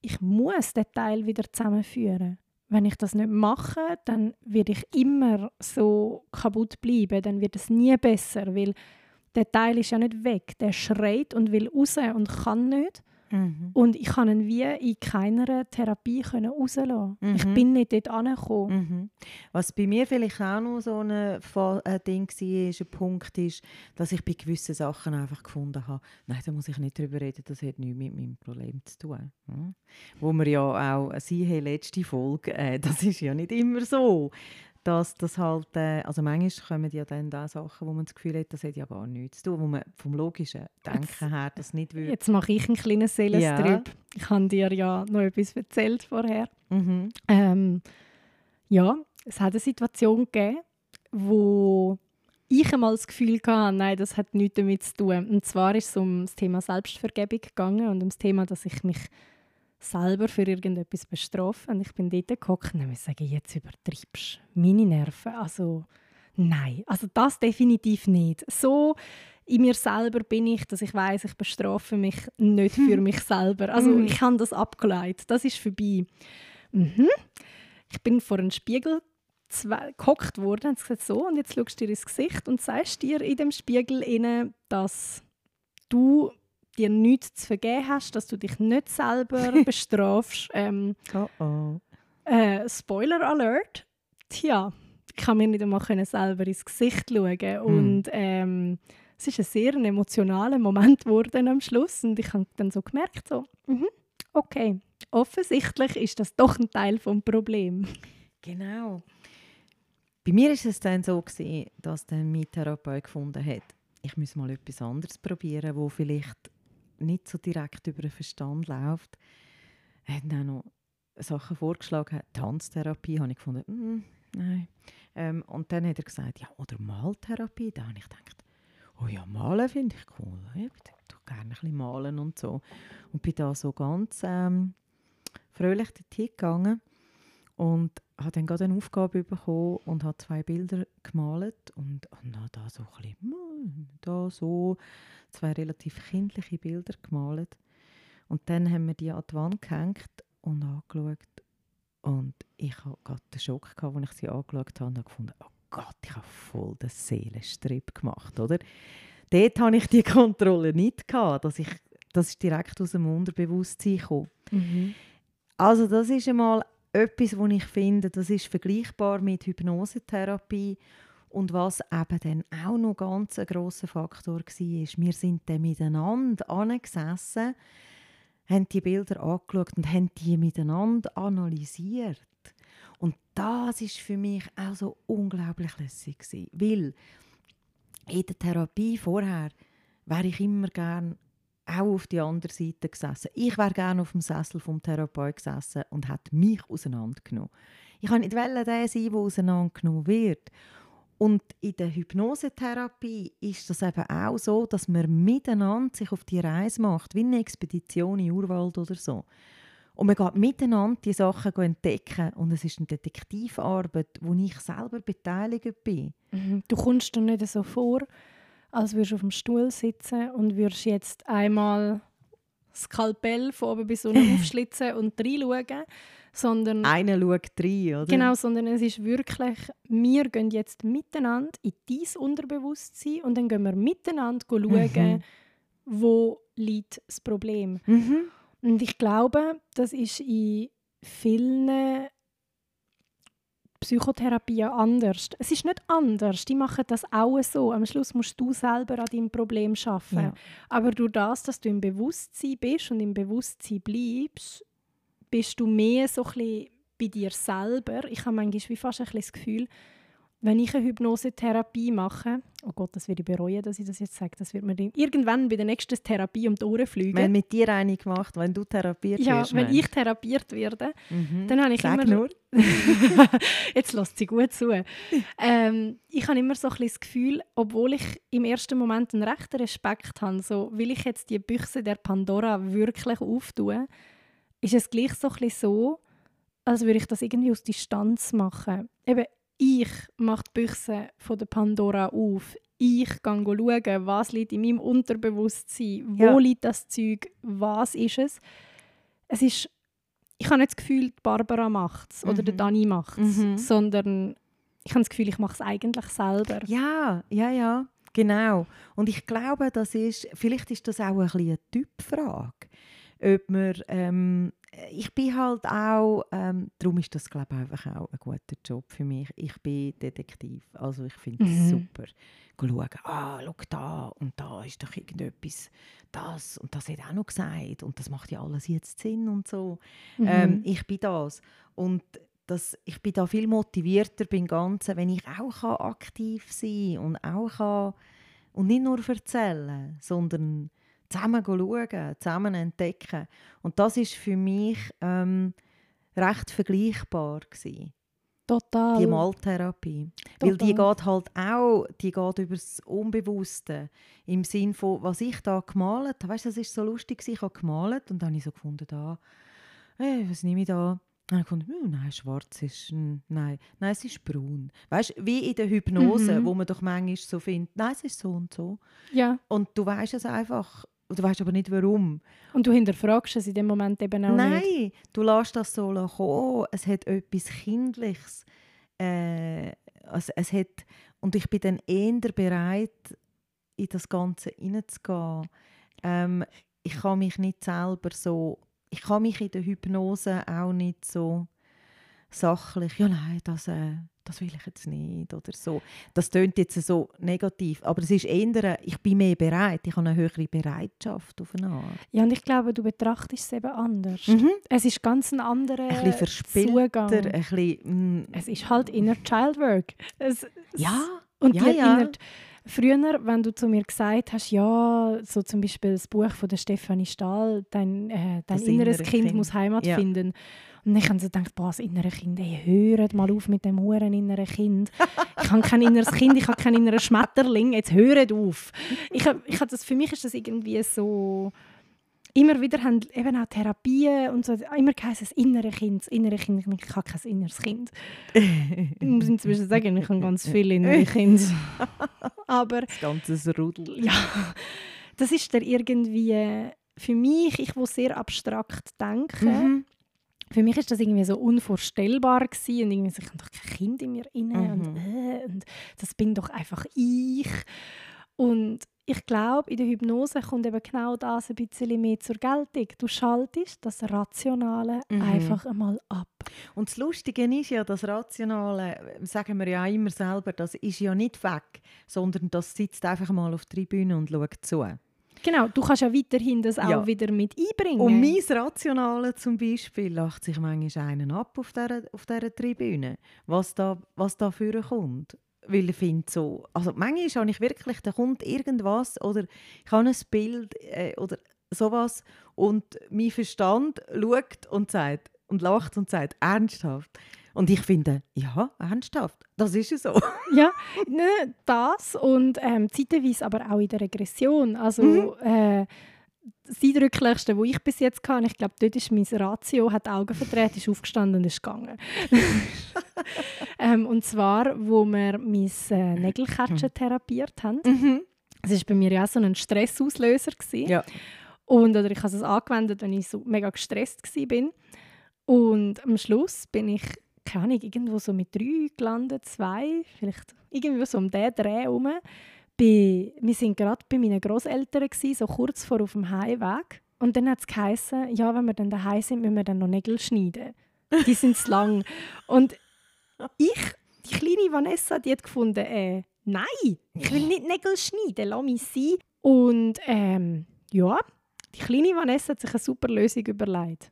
ich muss den Teil wieder zusammenführen. Wenn ich das nicht mache, dann werde ich immer so kaputt bleiben. Dann wird es nie besser, weil der Teil ist ja nicht weg. Der schreit und will raus und kann nicht. Mhm. Und ich kann ihn wie in keiner Therapie können rauslassen. Ich Mhm. bin nicht dort angekommen. Mhm. Was bei mir vielleicht auch noch so ein äh, Ding war, ist, ein Punkt ist, dass ich bei gewissen Sachen einfach gefunden habe, nein, da muss ich nicht drüber reden, das hat nichts mit meinem Problem zu tun. Hm? Wo wir ja auch, sie haben letzte Folge, äh, das ist ja nicht immer so, dass das halt, äh, also manchmal kommen ja dann da Sachen, wo man das Gefühl hat, das hat ja gar nichts zu tun, wo man vom logischen Denken her das nicht würde. Jetzt mache ich einen kleinen Seelenstrip. Ich habe dir ja noch etwas erzählt vorher. Mhm. Ähm, ja, es hat eine Situation gegeben, wo ich einmal das Gefühl hatte, nein, das hat nichts damit zu tun. Und zwar ist es um das Thema Selbstvergebung gegangen und um das Thema, dass ich mich selber für irgendetwas bestrafe. Und ich bin dort gehockt und gesagt, jetzt übertreibst du meine Nerven. Also nein, also das definitiv nicht. So in mir selber bin ich, dass ich weiß, ich bestrafe mich nicht für mich selber. Also Mhm. ich habe das abgeleitet. Das ist vorbei. Mhm. Ich bin vor einem Spiegel gehockt worden und gesagt so und jetzt schaust du dir ins Gesicht und sagst dir in dem Spiegel inne, dass du dir nichts zu vergeben hast, dass du dich nicht selber bestrafst. Ähm, Oh oh. äh, Spoiler Alert. Tja, ich kann mir nicht einmal können selber ins Gesicht schauen. Und ähm, es ist ein sehr emotionaler Moment geworden am Schluss. Und ich habe dann so gemerkt, so, mhm, okay, offensichtlich ist das doch ein Teil vom Problem. Genau. Bei mir ist es dann so gewesen, dass dann mein Therapeut gefunden hat, ich muss mal etwas anderes probieren, wo vielleicht nicht so direkt über den Verstand läuft. Er hat dann noch Sachen vorgeschlagen, Tanztherapie, habe ich gefunden, «Mm, nein. Ähm, und dann hat er gesagt, ja, oder Maltherapie. Da habe ich gedacht, oh ja, malen finde ich cool. Ich würde gerne ein bisschen malen und so. Und bin da so ganz ähm, fröhlich dorthin gegangen und habe dann gerade eine Aufgabe bekommen und habe zwei Bilder gemalt und, habe da so ein bisschen, hm, da so zwei relativ kindliche Bilder gemalt. Und dann haben wir die an die Wand gehängt und angeschaut und ich hatte gerade den Schock, gehabt, als ich sie angeschaut habe und habe gefunden, oh Gott, ich habe voll den Seelenstrip gemacht, oder? Dort hatte ich die Kontrolle nicht, gehabt, dass ich, das ist direkt aus dem Unterbewusstsein gekommen. Also das ist einmal etwas, wo ich finde, das ist vergleichbar mit Hypnosetherapie. Und was eben dann auch noch ganz ein grosser Faktor war, wir sind dann miteinander angesessen, haben die Bilder angeschaut und haben die miteinander analysiert. Und das ist für mich auch so unglaublich lässig weil in der Therapie vorher wäre ich immer gern auch auf die andere Seite gesessen. Ich wäre gerne auf dem Sessel vom Therapeut gesessen und hätte mich auseinandergenommen. Ich kann nicht der sein, der auseinandergenommen wird. Und in der Hypnosetherapie ist das eben auch so, dass man miteinander sich auf die Reise macht, wie eine Expedition in Urwald oder so. Und man geht miteinander die Sachen entdecken und es ist eine Detektivarbeit, wo ich selber beteiligt bin. Mhm. Du kommst dir nicht so vor, als würdest du auf dem Stuhl sitzen und würdest jetzt einmal das Skalpell von oben bis unten aufschlitzen und reinschauen, sondern... Einer schaut rein, oder? Genau, sondern es ist wirklich, wir gehen jetzt miteinander in dein Unterbewusstsein und dann gehen wir miteinander schauen, mhm. wo liegt das Problem. Mhm. Und ich glaube, das ist in vielen Psychotherapien anders. Es ist nicht anders. Die machen das auch so. Am Schluss musst du selber an deinem Problem arbeiten. Ja. Aber durch das, dass du im Bewusstsein bist und im Bewusstsein bleibst, bist du mehr so ein bei dir selber. Ich habe manchmal wie fast ein das Gefühl, wenn ich eine Hypnosetherapie mache, oh Gott, das würde ich bereuen, dass ich das jetzt sage, das wird mir irgendwann bei der nächsten Therapie um die Ohren fliegen. Wenn mit dir eine gemacht, wenn du therapiert ja, wirst. Ja, wenn ich therapiert werde, mhm. dann habe ich Sag immer... nur. jetzt lässt sie gut zu. Ähm, ich habe immer so ein das Gefühl, obwohl ich im ersten Moment einen rechten Respekt habe, so will ich jetzt die Büchse der Pandora wirklich auftun, ist es gleich so ein so, als würde ich das irgendwie aus Distanz machen. Eben, ich mache die Büchse von der Pandora auf. Ich gehe schauen, was liegt in meinem Unterbewusstsein, wo ja. liegt das Zeug, was ist es. Es ist, ich habe nicht das Gefühl, Barbara macht es mhm. oder der mhm. Dani macht es, mhm. sondern ich habe das Gefühl, ich mache es eigentlich selber. Ja, ja, ja, genau. Und ich glaube, das ist, vielleicht ist das auch ein bisschen eine Typfrage ob man, ähm, ich bin halt auch, ähm, darum ist das glaube ich einfach auch ein guter Job für mich. Ich bin Detektiv, also ich finde es mhm. super. Schauen, ah, schau da und da ist doch irgendetwas, das und das hat auch noch gesagt und das macht ja alles jetzt Sinn und so. Mhm. Ähm, ich bin das und das, ich bin da viel motivierter beim Ganzen, wenn ich auch aktiv sein kann und auch kann, und nicht nur erzählen, sondern zusammen schauen, zusammen entdecken. Und das ist für mich ähm, recht vergleichbar gewesen. Total. Die Maltherapie. Total. Weil die geht halt auch, die geht über das Unbewusste. Im Sinn von, was ich da gemalt habe. Weißt du, das ist so lustig, ich habe gemalt und dann habe ich so gefunden, da, hey, was nehme ich da? Dann habe ich gefunden, hm, nein, schwarz ist, nein, nein, es ist braun. Weißt du, wie in der Hypnose, mhm. wo man doch manchmal so findet, nein, es ist so und so. Ja. Und du weißt es einfach Du weißt aber nicht warum. Und du hinterfragst es in dem Moment eben auch Nein, nicht. Nein, du lässt das so kommen. Es hat etwas Kindliches. Äh, also es hat, und ich bin dann eher bereit, in das Ganze hineinzugehen. Ähm, ich kann mich nicht selber so, ich kann mich in der Hypnose auch nicht so sachlich, ja nein, das, äh, das will ich jetzt nicht oder so. Das tönt jetzt so negativ, aber es ist eher, ich bin mehr bereit, ich habe eine höhere Bereitschaft auf eine Art. Ja, und ich glaube, du betrachtest es eben anders. Mhm. Es ist ganz ein anderer ein Zugang. Ein bisschen, mm. Es ist halt Inner Childwork. Es, ja, und ja, ja. Inner, Früher, wenn du zu mir gesagt hast, ja, so zum Beispiel das Buch von der Stefanie Stahl, dein, äh, dein inneres kind, kind, muss Heimat ja. finden. Und ich habe so gedacht, boah, das innere Kind, ey, hört mal auf mit dem huren inneren Kind. Ich habe kein inneres Kind, ich habe keinen inneren Schmetterling, jetzt hört auf. Ich, ich das, für mich ist das irgendwie so immer wieder haben eben auch Therapien und so, immer heisst das innere Kind, das innere Kind, ich habe kein inneres Kind. ich muss inzwischen sagen, ich habe ganz viele innere Kinder. Aber... Das ganze Rudel. Ja, das ist der irgendwie, für mich, ich will sehr abstrakt denken, mhm. Für mich ist das irgendwie so unvorstellbar gewesen und irgendwie so, ich habe doch kein Kind in mir inne mhm. und, äh, und das bin doch einfach ich. Und ich glaube, in der Hypnose kommt eben genau das ein bisschen mehr zur Geltung. Du schaltest das Rationale mhm. einfach einmal ab. Und das Lustige ist ja, das Rationale, sagen wir ja immer selber, das ist ja nicht weg, sondern das sitzt einfach mal auf der Tribüne und schaut zu. Genau, du kannst ja weiterhin das auch Ja. wieder mit einbringen. Und mein Rationale zum Beispiel lacht sich manchmal einen ab auf dieser, auf dieser Tribüne, was da, was da vorne kommt. Weil ich finde so, also manchmal habe ich wirklich, da kommt irgendwas oder ich habe ein Bild äh, oder sowas und mein Verstand schaut und sagt und lacht und sagt, ernsthaft. Und ich finde, ja, ernsthaft, das ist ja so. Ja, ne, das und ähm, zeitweise aber auch in der Regression. Also Mhm. äh, das Eindrücklichste, was ich bis jetzt hatte, ich glaube, dort ist mein Ratio, hat die Augen verdreht, ist aufgestanden und ist gegangen. ähm, und zwar, wo wir mein äh, Nägelkatschen therapiert haben. Es war bei mir ja auch so ein Stressauslöser. Gewesen. Ja. Und, oder ich habe es angewendet, wenn ich so mega gestresst war. Und am Schluss bin ich, keine Ahnung, irgendwo so mit drei gelandet, zwei, vielleicht irgendwie so um diesen Dreh herum. Wir waren gerade bei meinen Großeltern, so kurz vor auf dem Heimweg. Und dann hat es geheißen, ja, wenn wir dann daheim sind, müssen wir dann noch Nägel schneiden. Die sind zu lang. Und ich, die kleine Vanessa, die hat gefunden, äh, nein, ich will nicht Nägel schneiden, lass mich sein. Und ähm, ja, die kleine Vanessa hat sich eine super Lösung überlegt.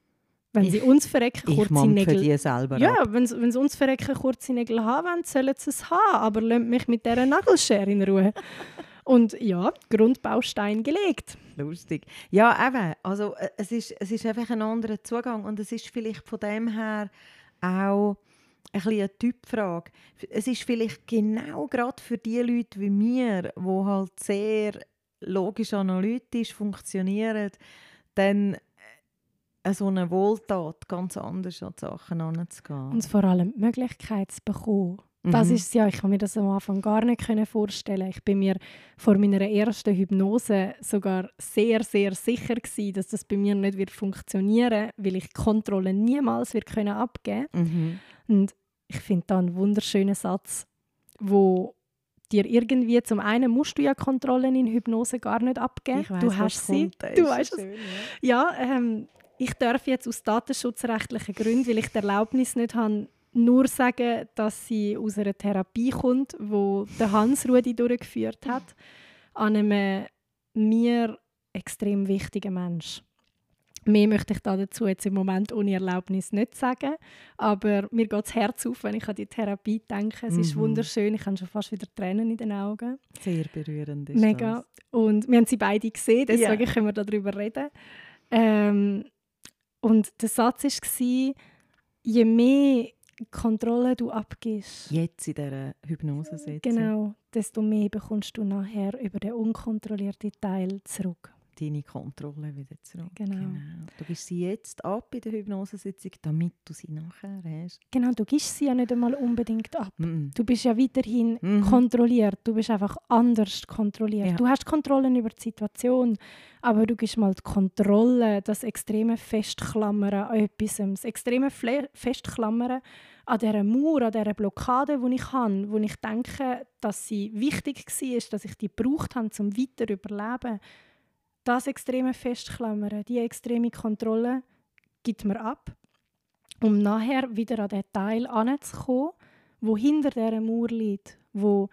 Wenn sie uns verrecken, Ich kurze Nägel. die selber Ja, wenn sie wenn sie uns verrecken, kurze Nägel haben wollen, sollen sie es haben. Aber lasst mich mit dieser Nagelschere in Ruhe. Und ja, Grundbaustein gelegt. Lustig. Ja, eben. Also, äh, es, ist, es ist einfach ein anderer Zugang und es ist vielleicht von dem her auch ein bisschen eine Typfrage. Es ist vielleicht genau gerade für die Leute wie mir, die halt sehr logisch analytisch funktionieren, dann so eine Wohltat ganz anders an die Sachen heranzugehen. Und vor allem die Möglichkeit zu bekommen. Das Mhm. ist es ja, ich kann mir das am Anfang gar nicht können vorstellen. Ich bin mir vor meiner ersten Hypnose sogar sehr, sehr sicher gewesen, dass das bei mir nicht wird funktionieren, weil ich die Kontrolle niemals wird können abgeben. Mhm. Und ich finde da einen wunderschönen Satz, wo dir irgendwie zum einen musst du ja Kontrollen in Hypnose gar nicht abgeben. Weiss, du hast sie. kommt. Das Du ist weißt es. schön, ja. Ja, ähm, ich darf jetzt aus datenschutzrechtlichen Gründen, weil ich die Erlaubnis nicht habe, nur sagen, dass sie aus einer Therapie kommt, wo der Hans Rudi durchgeführt hat, an einem mir extrem wichtigen Mensch. Mehr möchte ich da dazu jetzt im Moment ohne Erlaubnis nicht sagen, aber mir geht das Herz auf, wenn ich an die Therapie denke. Es ist Mhm. wunderschön, ich habe schon fast wieder Tränen in den Augen. Sehr berührend ist Mega. das. Und wir haben sie beide gesehen, deswegen Ja. können wir darüber reden. Ähm, und der Satz war, je mehr Kontrolle du abgibst, Jetzt in dieser Hypnosesitzung. genau, desto mehr bekommst du nachher über den unkontrollierten Teil zurück. Deine Kontrolle wieder zurück. Genau. Du gibst sie jetzt ab in der Hypnosesitzung, damit du sie nachher hast. Genau, du gibst sie ja nicht einmal unbedingt ab. Mm. Du bist ja weiterhin Mhm. kontrolliert. Du bist einfach anders kontrolliert. Ja. Du hast Kontrollen über die Situation, aber du gibst mal die Kontrolle, das extreme Festklammern an etwas, das extreme Fle Festklammern an dieser Mauer, an dieser Blockade, die ich habe, wo ich denke, dass sie wichtig war, dass ich die gebraucht habe, um weiter zu überleben. Das extreme Festklammern, die extreme Kontrolle gibt mir ab, um nachher wieder an den Teil anzukommen, wo hinter dieser Mauer liegt, wo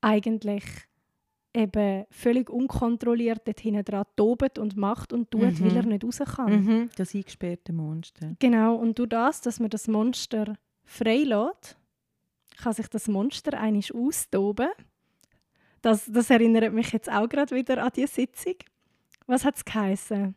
eigentlich eben völlig unkontrolliert dort hinten dran tobt und macht und tut, Mhm. weil er nicht raus kann. Mhm. Das eingesperrte Monster. Genau, und durch das, dass man das Monster freilässt, kann sich das Monster einisch austoben. Das, das erinnert mich jetzt auch gerade wieder an die Sitzung. Was hat es geheißen?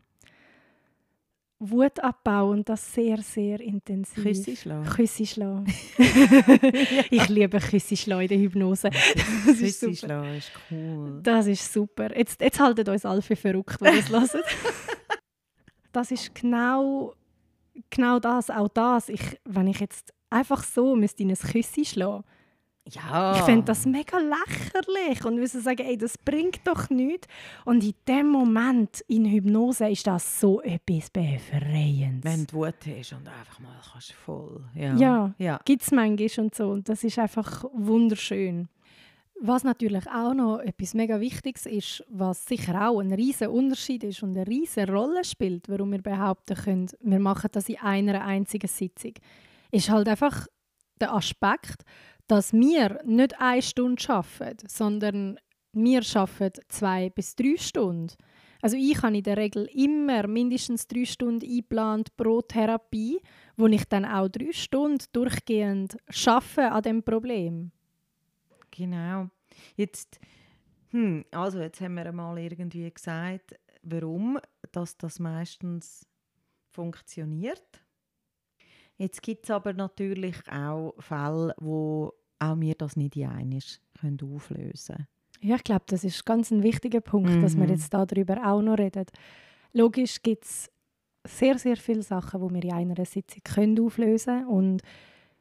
Wutabbau und das sehr, sehr intensiv. Küsse schlagen. Küsse schlagen. ich liebe Küsse schlagen in der Hypnose. Das ist Küsse schlagen ist cool. Das ist super. Jetzt, jetzt haltet uns alle für verrückt, die das hören. das ist genau, genau das, auch das. Ich, wenn ich jetzt einfach so müsste in ein Küssi schlagen Ja. ich fände das mega lächerlich und würde sagen, ey, das bringt doch nichts. Und in dem Moment in Hypnose ist das so etwas Befreiendes. Wenn du Wut hast und einfach mal kannst voll. Ja. Ja. ja. gibt es manchmal und so. Und das ist einfach wunderschön. Was natürlich auch noch etwas mega Wichtiges ist, was sicher auch ein riesen Unterschied ist und eine riesige Rolle spielt, warum wir behaupten können, wir machen das in einer einzigen Sitzung, ist halt einfach der Aspekt, dass wir nicht eine Stunde arbeiten, sondern wir arbeiten zwei bis drei Stunden. Also ich habe in der Regel immer mindestens drei Stunden eingeplant pro Therapie, wo ich dann auch drei Stunden durchgehend schaffe an dem Problem. Genau. Jetzt, hm, also jetzt haben wir einmal irgendwie gesagt, warum dass das meistens funktioniert. Jetzt gibt es aber natürlich auch Fälle, wo auch wir das nicht in einig auflösen können. Ja, ich glaube, das ist ganz ein wichtiger Punkt, mhm. dass wir mhm. jetzt darüber auch noch reden. Logisch gibt es sehr, sehr viele Sachen, die wir in einer Sitzung können auflösen können. Und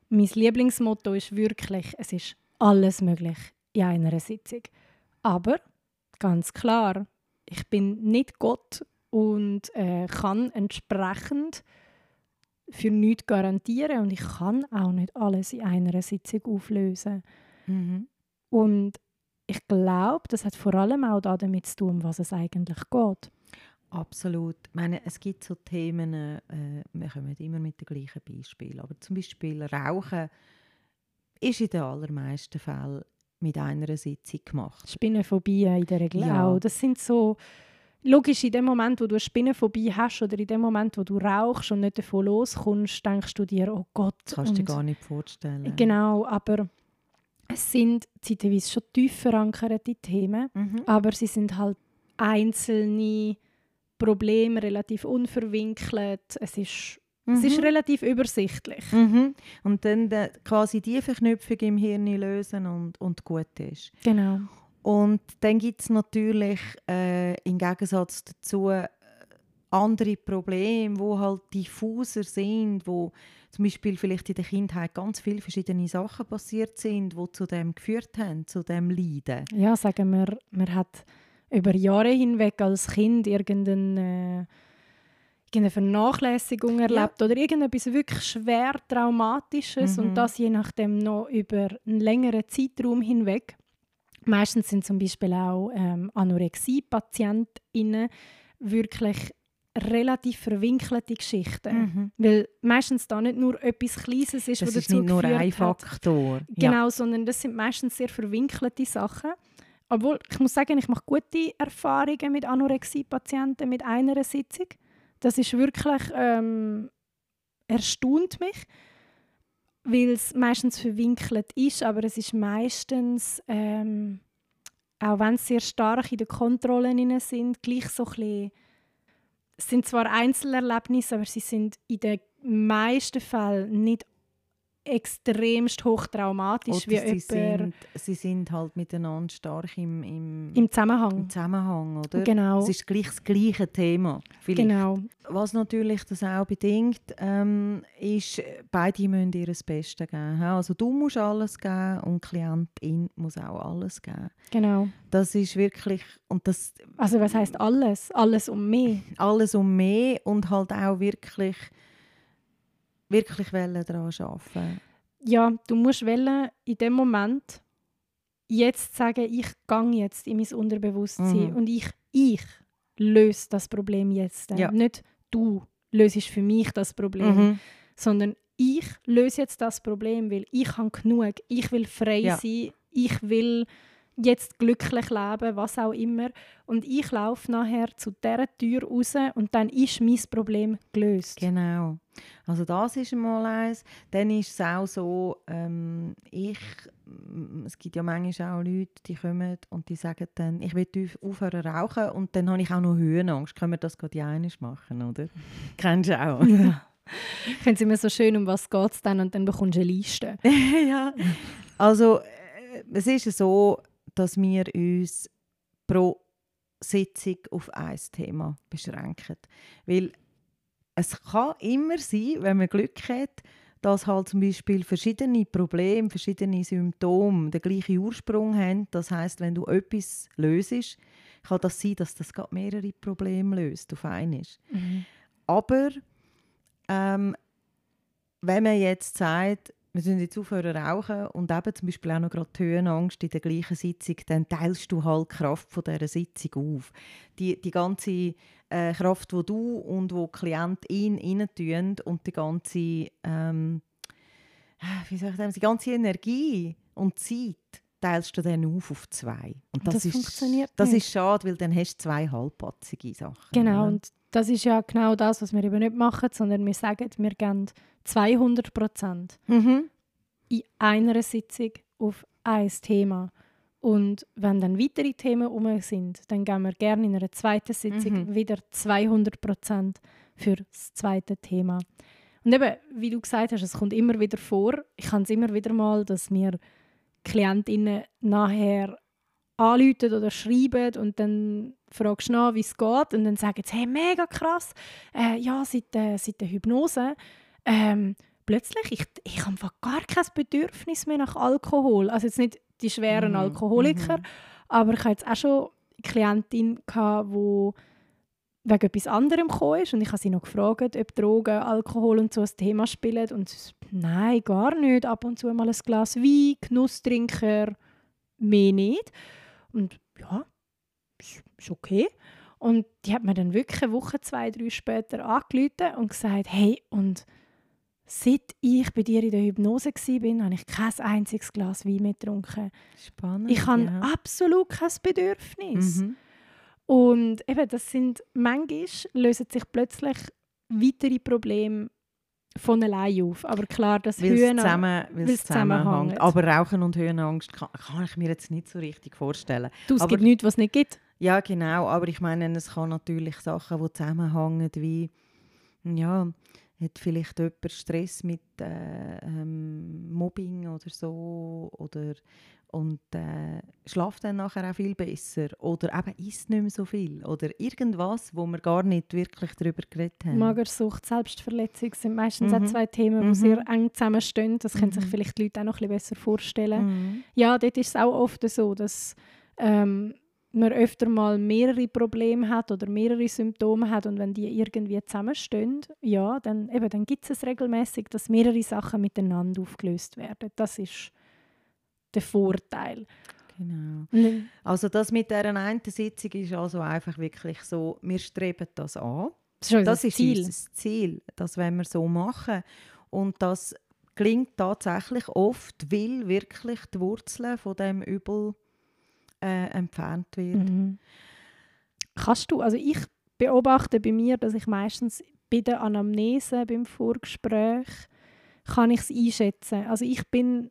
mein Lieblingsmotto ist wirklich, es ist alles möglich in einer Sitzung. Aber ganz klar, ich bin nicht Gott und äh, kann entsprechend für nichts garantieren und ich kann auch nicht alles in einer Sitzung auflösen. Mhm. Und ich glaube, das hat vor allem auch damit zu tun, was es eigentlich geht. Absolut. Ich meine, es gibt so Themen, äh, wir kommen immer mit den gleichen Beispielen, aber zum Beispiel Rauchen ist in den allermeisten Fällen mit einer Sitzung gemacht. Spinnenphobie in der Regel ja. auch. Das sind so logisch, in dem Moment, wo du eine Spinnenphobie hast oder in dem Moment, wo du rauchst und nicht davon loskommst, denkst du dir, oh Gott. Das kannst du dir gar nicht vorstellen. Genau, aber es sind zeitweise schon tief verankerte Themen, mhm. aber sie sind halt einzelne Probleme, relativ unverwinkelt. Es ist, es ist mhm. relativ übersichtlich. Mhm. Und dann de, quasi die Verknüpfung im Hirn lösen und, und gut ist. Genau. Und dann gibt es natürlich äh, im Gegensatz dazu äh, andere Probleme, wo halt diffuser sind, wo zum Beispiel vielleicht in der Kindheit ganz viele verschiedene Sachen passiert sind, die zu dem geführt haben, zu dem Leiden. Ja, sagen wir, man hat über Jahre hinweg als Kind irgendeine, äh, irgendeine Vernachlässigung erlebt ja. oder irgendetwas wirklich schwer Traumatisches mhm. und das je nachdem noch über einen längeren Zeitraum hinweg. Meistens sind zum Beispiel auch ähm, Anorexie-PatientInnen wirklich relativ verwinkelte Geschichten. Mhm. Weil meistens da nicht nur etwas Kleines ist, das was dazu ist nicht nur ein Faktor. Hat. Genau, ja. sondern das sind meistens sehr verwinkelte Sachen. Obwohl, ich muss sagen, ich mache gute Erfahrungen mit Anorexie-Patienten mit einer Sitzung. Das ist wirklich, ähm, erstaunt mich, weil es meistens verwinkelt ist, aber es ist meistens, ähm, auch wenn sie sehr stark in den Kontrollen sind, gleich so ein bisschen es sind zwar Einzelerlebnisse, aber sie sind in den meisten Fällen nicht extremst hochtraumatisch oder wie sie jemand... Sind, sie sind halt miteinander stark im, im, Im Zusammenhang. Im Zusammenhang, oder? Genau. Es ist gleich das gleiche Thema. Vielleicht. Genau. Was natürlich das auch bedingt, ähm, ist, beide müssen ihr das Beste geben. Also du musst alles geben und die Klientin muss auch alles geben. Genau. Das ist wirklich... Und das, also was heißt alles? Alles um mehr? Alles um mehr und halt auch wirklich wirklich daran arbeiten Ja, du musst wollen, in dem Moment jetzt sagen, ich gehe jetzt in mein Unterbewusstsein mhm. und ich, ich löse das Problem jetzt. Ja. Nicht du löst für mich das Problem, mhm. sondern ich löse jetzt das Problem, weil ich habe genug, ich will frei ja. sein, ich will jetzt glücklich leben, was auch immer. Und ich laufe nachher zu dieser Tür raus und dann ist mein Problem gelöst. Genau. Also das ist einmal eins. Dann ist es auch so, ähm, ich, es gibt ja manchmal auch Leute, die kommen und die sagen dann, ich will aufhören rauchen und dann habe ich auch noch Höhenangst. Können wir das gerade einig machen, oder? Kennst du auch? Ja. Ich finde es immer so schön, um was geht es dann und dann bekommst du eine Liste. ja, also äh, es ist so, dass wir uns pro Sitzung auf ein Thema beschränken. Weil es kann immer sein, wenn man Glück hat, dass halt zum Beispiel verschiedene Probleme, verschiedene Symptome den gleichen Ursprung haben. Das heißt, wenn du etwas löst, kann das sein, dass das gerade mehrere Probleme löst auf einmal. Mhm. Aber ähm, wenn man jetzt sagt, wir sind jetzt aufhören rauchen und eben zum Beispiel auch noch gerade die Höhenangst in der gleichen Sitzung, dann teilst du halt die Kraft von dieser Sitzung auf. Die, die ganze äh, Kraft, die du und wo Klientin rein und die ganze, ähm, wie soll ich sagen, die ganze Energie und Zeit, teilst du dann auf auf zwei. Und das, Das ist, funktioniert Das nicht. ist schade, weil dann hast du zwei halbpatzige Sachen. Genau, oder? und das ist ja genau das, was wir eben nicht machen, sondern wir sagen, wir geben 200 Prozent Mhm. in einer Sitzung auf ein Thema. Und wenn dann weitere Themen um sind, dann geben wir gerne in einer zweiten Sitzung Mhm. wieder 200 Prozent für das zweite Thema. Und eben, wie du gesagt hast, es kommt immer wieder vor, ich habe es immer wieder mal, dass mir KlientInnen nachher anrufen oder schreiben und dann fragst du nach, wie es geht und dann sagen sie, hey, mega krass, äh, ja, seit, äh, seit der Hypnose ähm, plötzlich, ich, ich habe gar kein Bedürfnis mehr nach Alkohol. Also jetzt nicht die schweren Mhm, Alkoholiker, mhm. aber ich hatte jetzt auch schon eine Klientin, die wegen etwas anderem gekommen ist und ich habe sie noch gefragt, ob Drogen, Alkohol und so ein Thema spielen und sie nein, gar nicht. Ab und zu mal ein Glas Wein, Genusstrinker, mehr nicht. Und ja, ist, ist okay. Und die hat mir dann wirklich eine Woche, zwei, drei später angerufen und gesagt, hey, und seit ich bei dir in der Hypnose war, habe ich kein einziges Glas Wein mehr getrunken. Spannend. Ich habe ja. absolut kein Bedürfnis. Mhm. Und eben, das sind, manchmal lösen sich plötzlich weitere Probleme von allein auf. Aber klar, das Weil es Höhen... zusammen, weil weil's zusammenhängt. Aber Rauchen und Höhenangst kann, kann ich mir jetzt nicht so richtig vorstellen. Du, es aber- gibt nichts, was es nicht gibt. Ja, genau. Aber ich meine, es kann natürlich Sachen, die zusammenhängen, wie ja, hat vielleicht jemand Stress mit äh, ähm, Mobbing oder so oder und äh, schlaft dann nachher auch viel besser oder eben isst nicht mehr so viel oder irgendwas, wo wir gar nicht wirklich darüber geredet haben. Magersucht, Selbstverletzung sind meistens auch Mhm. zwei Themen, die Mhm. sehr eng zusammenstehen. Das können sich Mhm. vielleicht die Leute auch noch ein bisschen besser vorstellen. Mhm. Ja, dort ist es auch oft so, dass ähm, man öfter mal mehrere Probleme hat oder mehrere Symptome hat und wenn die irgendwie zusammenstehen, ja, dann, eben, dann gibt es regelmäßig, dass mehrere Sachen miteinander aufgelöst werden. Das ist der Vorteil. Genau. Und Also das mit dieser einen Sitzung ist also einfach wirklich so, wir streben das an. Das ist Das ist Ziel. unser Ziel, das wollen wir so machen. Und das klingt tatsächlich oft, weil wirklich die Wurzeln von dem Übel äh, entfernt wird. Mhm. Kannst du, also ich beobachte bei mir, dass ich meistens bei der Anamnese, beim Vorgespräch, kann ich es einschätzen. Also ich bin,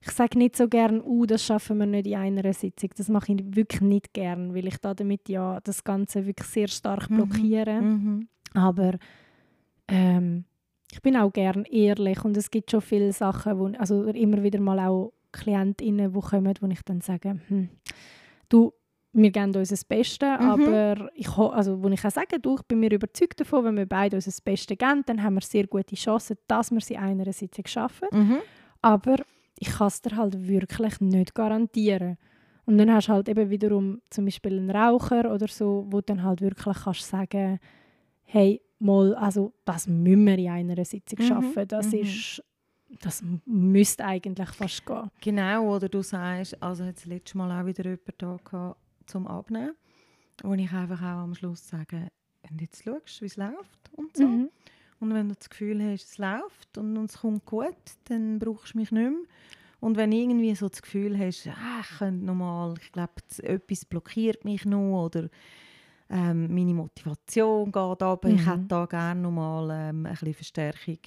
ich sage nicht so gern, uh, das schaffen wir nicht in einer Sitzung. Das mache ich wirklich nicht gern, weil ich da damit ja das Ganze wirklich sehr stark Mhm. blockiere. Mhm. Aber ähm, ich bin auch gern ehrlich und es gibt schon viele Sachen, wo, also immer wieder mal auch KlientInnen, die kommen, wo ich dann sage, hm, du, wir geben uns das Beste, Mhm. aber ich, also, wo ich auch sage, du, ich bin mir überzeugt davon, wenn wir beide uns das Beste geben, dann haben wir sehr gute Chancen, dass wir sie in einer Sitzung schaffen. Mhm. Aber ich kann es dir halt wirklich nicht garantieren. Und dann hast du halt eben wiederum zum Beispiel einen Raucher oder so, wo du dann halt wirklich kannst sagen, hey, mal, also das müssen wir in einer Sitzung Mhm, schaffen. Das mhm. ist, das müsste eigentlich fast gehen. Genau, oder du sagst, also hat das letzte Mal auch wieder jemand da gehabt, zum Abnehmen, wo ich einfach auch am Schluss sage, und jetzt schaust du, wie es läuft und so. Mhm. Und wenn du das Gefühl hast, es läuft und es kommt gut, dann brauchst du mich nicht mehr. Und wenn irgendwie so das Gefühl hast, ah, ich könnte noch mal, ich glaube, etwas blockiert mich noch oder ähm, meine Motivation geht ab, ich Mhm. hätte da gerne noch mal ähm, ein bisschen Verstärkung,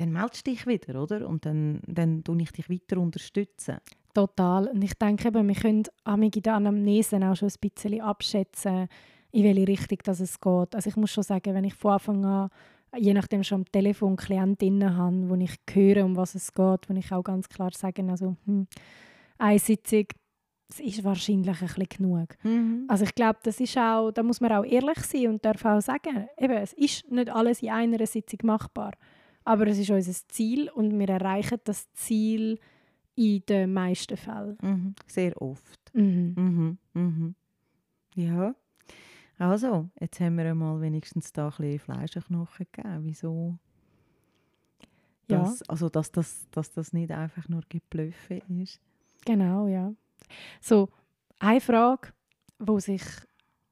dann meldest du dich wieder, oder? Und dann, dann tue ich dich weiter unterstützen. Total. Und ich denke eben, wir können in der Anamnese auch schon ein bisschen abschätzen, in welche Richtung das es geht. Also ich muss schon sagen, wenn ich von Anfang an, je nachdem schon am Telefon Klientinnen habe, wo ich höre, um was es geht, wo ich auch ganz klar sage, also hm, eine Sitzung, das ist wahrscheinlich ein bisschen genug. Also ich glaube, das ist auch, da muss man auch ehrlich sein und darf auch sagen, eben, es ist nicht alles in einer Sitzung machbar, aber es ist unser Ziel und wir erreichen das Ziel in den meisten Fällen. Mhm. Sehr oft. Mhm. Mhm. Mhm. Ja. Also, jetzt haben wir einmal wenigstens da ein bisschen Fleischknochen gegeben. Wieso? Ja, Also, dass das, dass das nicht einfach nur Geblöffe ist. genau, ja. So, eine Frage, wo sich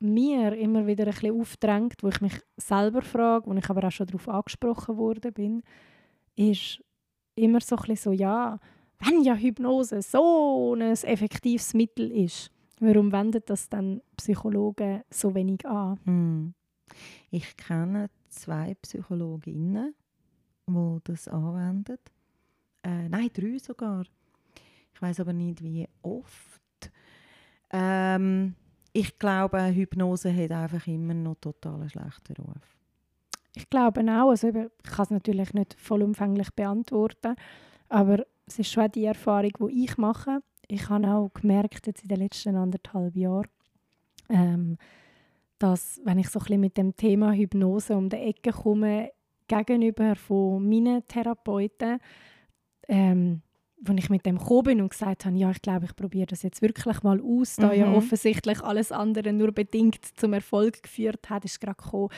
mir immer wieder ein bisschen aufdrängt, wo ich mich selber frage, wo ich aber auch schon darauf angesprochen worden bin, ist immer so ein bisschen so, ja, wenn ja Hypnose so ein effektives Mittel ist, warum wenden das dann Psychologen so wenig an? Hm. Ich kenne zwei Psychologinnen, die das anwenden. Äh, nein, drei sogar. Ich weiß aber nicht, wie oft. Ähm, ich glaube, Hypnose hat einfach immer noch total schlechten Ruf. Ich glaube auch. Also ich kann es natürlich nicht vollumfänglich beantworten, aber es ist schon die Erfahrung, die ich mache. Ich habe auch gemerkt, jetzt in den letzten anderthalb Jahren, ähm, dass, wenn ich so ein bisschen mit dem Thema Hypnose um die Ecke komme, gegenüber von meinen Therapeuten, ähm, wo ich mit dem gekommen bin und gesagt habe, ja, ich glaube, ich probiere das jetzt wirklich mal aus, da mhm. ja offensichtlich alles andere nur bedingt zum Erfolg geführt hat, ist gerade gekommen,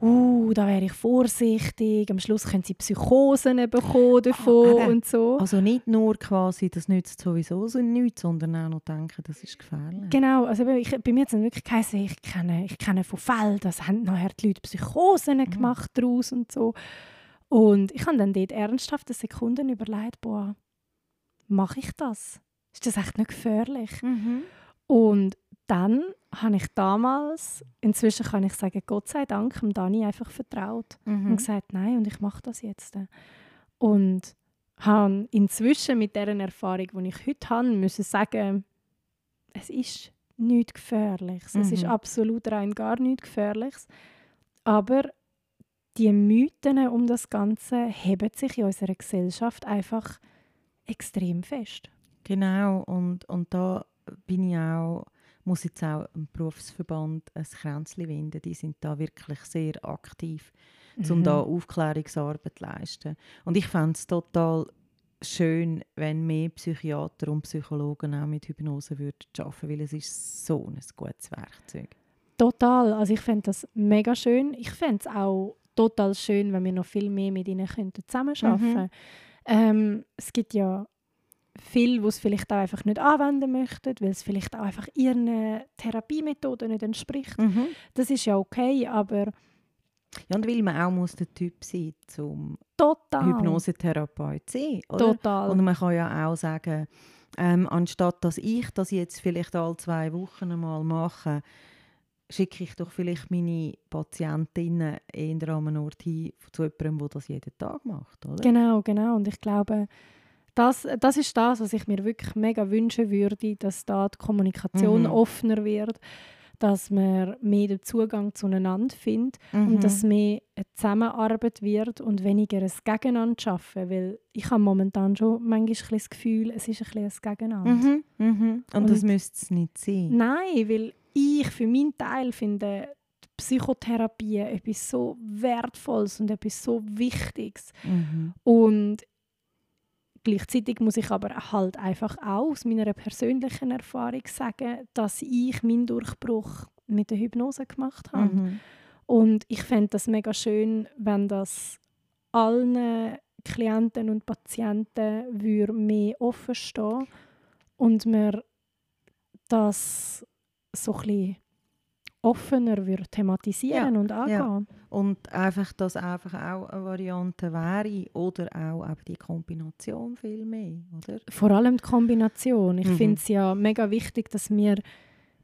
uh, da wäre ich vorsichtig, am Schluss können sie Psychosen bekommen davon ah, und so. Also nicht nur quasi, das nützt sowieso so nichts, sondern auch noch denken, das ist gefährlich. Genau, also ich, bei mir hat es wirklich geheißen, ich kenne, ich kenne von Fällen, dass haben nachher die Leute Psychosen mhm. gemacht daraus und so. Und ich habe dann dort ernsthaft eine Sekunde überlegt, boah, mache ich das? Ist das echt nicht gefährlich? Mhm. Und dann habe ich damals, inzwischen kann ich sagen, Gott sei Dank, dem Dani einfach vertraut mhm. und gesagt, nein, und ich mache das jetzt. Und habe inzwischen mit der Erfahrung, die ich heute habe, müssen sagen, es ist nichts Gefährliches. Mhm. Es ist mhm. absolut rein gar nichts Gefährliches. Aber die Mythen um das Ganze heben sich in unserer Gesellschaft einfach extrem fest. Genau, und, und da bin ich auch, muss jetzt auch im Berufsverband ein Kränzchen winden. Die sind da wirklich sehr aktiv, mhm. um da Aufklärungsarbeit zu leisten. Und ich fände es total schön, wenn mehr Psychiater und Psychologen auch mit Hypnose würden arbeiten, weil es ist so ein gutes Werkzeug. Total, also ich fände das mega schön. Ich fände es auch total schön, wenn wir noch viel mehr mit ihnen zusammenarbeiten könnten. Mhm. Ähm, es gibt ja viele, die es vielleicht auch einfach nicht anwenden möchten, weil es vielleicht auch einfach ihren Therapiemethoden nicht entspricht. Mhm. Das ist ja okay, aber ja, und weil man auch muss der Typ sein zum Total. Hypnosetherapeut sein, oder? Total. Und man kann ja auch sagen, ähm, anstatt dass ich das jetzt vielleicht alle zwei Wochen einmal mache, schicke ich doch vielleicht meine Patientinnen eher an einen Ort hin zu jemandem, der das jeden Tag macht, oder? Genau, genau. Und ich glaube, das, das ist das, was ich mir wirklich mega wünschen würde, dass da die Kommunikation mhm. offener wird, dass man mehr den Zugang zueinander findet mhm. und dass mehr eine Zusammenarbeit wird und weniger ein Gegeneinander schaffen, weil ich habe momentan schon manchmal das Gefühl, es ist ein, ein Gegeneinander. Mhm. Mhm. Und, und das müsste es nicht sein. Nein, weil ich für meinen Teil finde Psychotherapie etwas so Wertvolles und etwas so Wichtiges. Mhm. Und gleichzeitig muss ich aber halt einfach auch aus meiner persönlichen Erfahrung sagen, dass ich meinen Durchbruch mit der Hypnose gemacht habe. Mhm. Und ich fände das mega schön, wenn das allen Klienten und Patienten mehr offen stehen und wir das so ein bisschen offener würde thematisieren ja, und angehen. Ja. Und einfach, dass einfach auch eine Variante wäre oder auch eben die Kombination viel mehr, oder? Vor allem die Kombination. Ich mhm. finde es ja mega wichtig, dass wir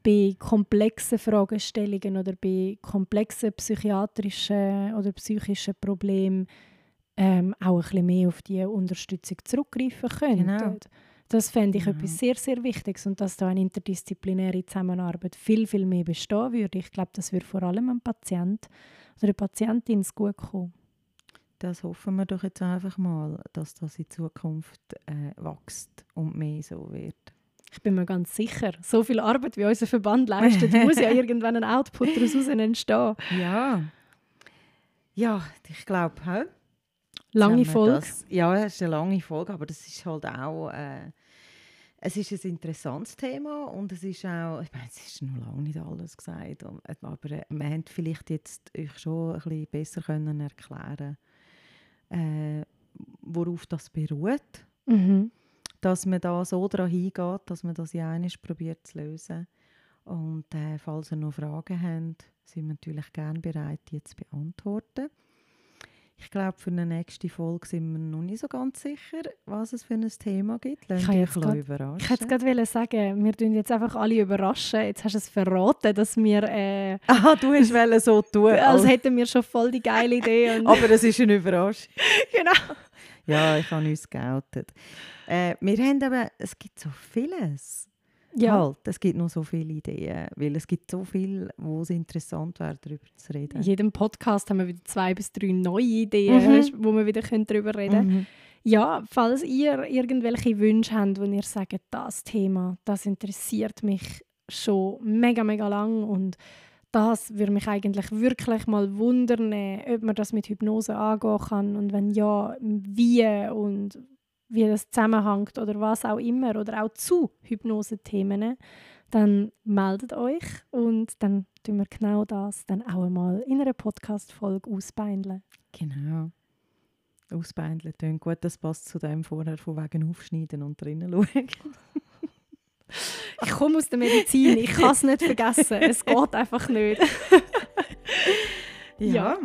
bei komplexen Fragestellungen oder bei komplexen psychiatrischen oder psychischen Problemen ähm, auch ein bisschen mehr auf die Unterstützung zurückgreifen können. Genau. Das fände ich ja. etwas sehr, sehr Wichtiges und dass da eine interdisziplinäre Zusammenarbeit viel, viel mehr bestehen würde. Ich glaube, das würde vor allem einem Patient oder einer Patientin gut kommen. Das hoffen wir doch jetzt einfach mal, dass das in Zukunft äh, wächst und mehr so wird. Ich bin mir ganz sicher, so viel Arbeit wie unser Verband leistet, muss ja irgendwann ein Output daraus entstehen. Ja. Ja, ich glaube, Lange Folge. Das, ja, es ist eine lange Folge, aber das ist halt auch äh, es ist ein interessantes Thema und es ist auch, ich meine, es ist noch lange nicht alles gesagt, aber äh, wir haben vielleicht jetzt euch schon ein bisschen besser können erklären äh, worauf das beruht. Mhm. Dass man da so daran hingeht, dass man das ja eines probiert zu lösen. Und äh, falls ihr noch Fragen habt, sind wir natürlich gerne bereit, die zu beantworten. Ich glaube, für eine nächste Folge sind wir noch nicht so ganz sicher, was es für ein Thema gibt. Lasst Ich kann jetzt grad- überraschen. Ich hätte gerade sagen, wir tun jetzt einfach alle überraschen. Jetzt hast du es verraten, dass wir, äh, Ah, du hast wollen so tun. als hätten wir schon voll die geile Idee. Aber es ist eine Überraschung. genau. Ja, ich habe uns geoutet. Äh, wir haben eben, es gibt so vieles. Ja, Halt, es gibt noch so viele Ideen, weil es gibt so viel, wo es interessant wäre, darüber zu reden. in jedem Podcast haben wir wieder zwei bis drei neue Ideen, Mhm. wo wir wieder darüber reden können. Mhm. Ja, falls ihr irgendwelche Wünsche habt, wo ihr sagt, das Thema, das interessiert mich schon mega, mega lang und das würde mich eigentlich wirklich mal wundern, ob man das mit Hypnose angehen kann und wenn ja, wie und wie das zusammenhängt oder was auch immer oder auch zu Hypnose-Themen, dann meldet euch und dann tun wir genau das dann auch einmal in einer Podcast-Folge ausbeindeln. Genau. Ausbeindeln tönt gut, das passt zu dem vorher von wegen Aufschneiden und drinnen schauen. Ich komme aus der Medizin, ich kann es nicht vergessen. Es geht einfach nicht. Ja.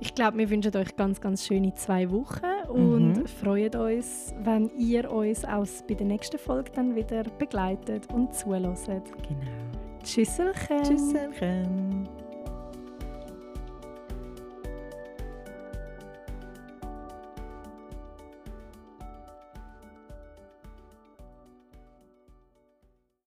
Ich glaube, wir wünschen euch ganz, ganz schöne zwei Wochen und Mhm. freuen uns, wenn ihr uns auch bei der nächsten Folge dann wieder begleitet und zulässt. Genau. Tschüsselchen. Tschüsselchen.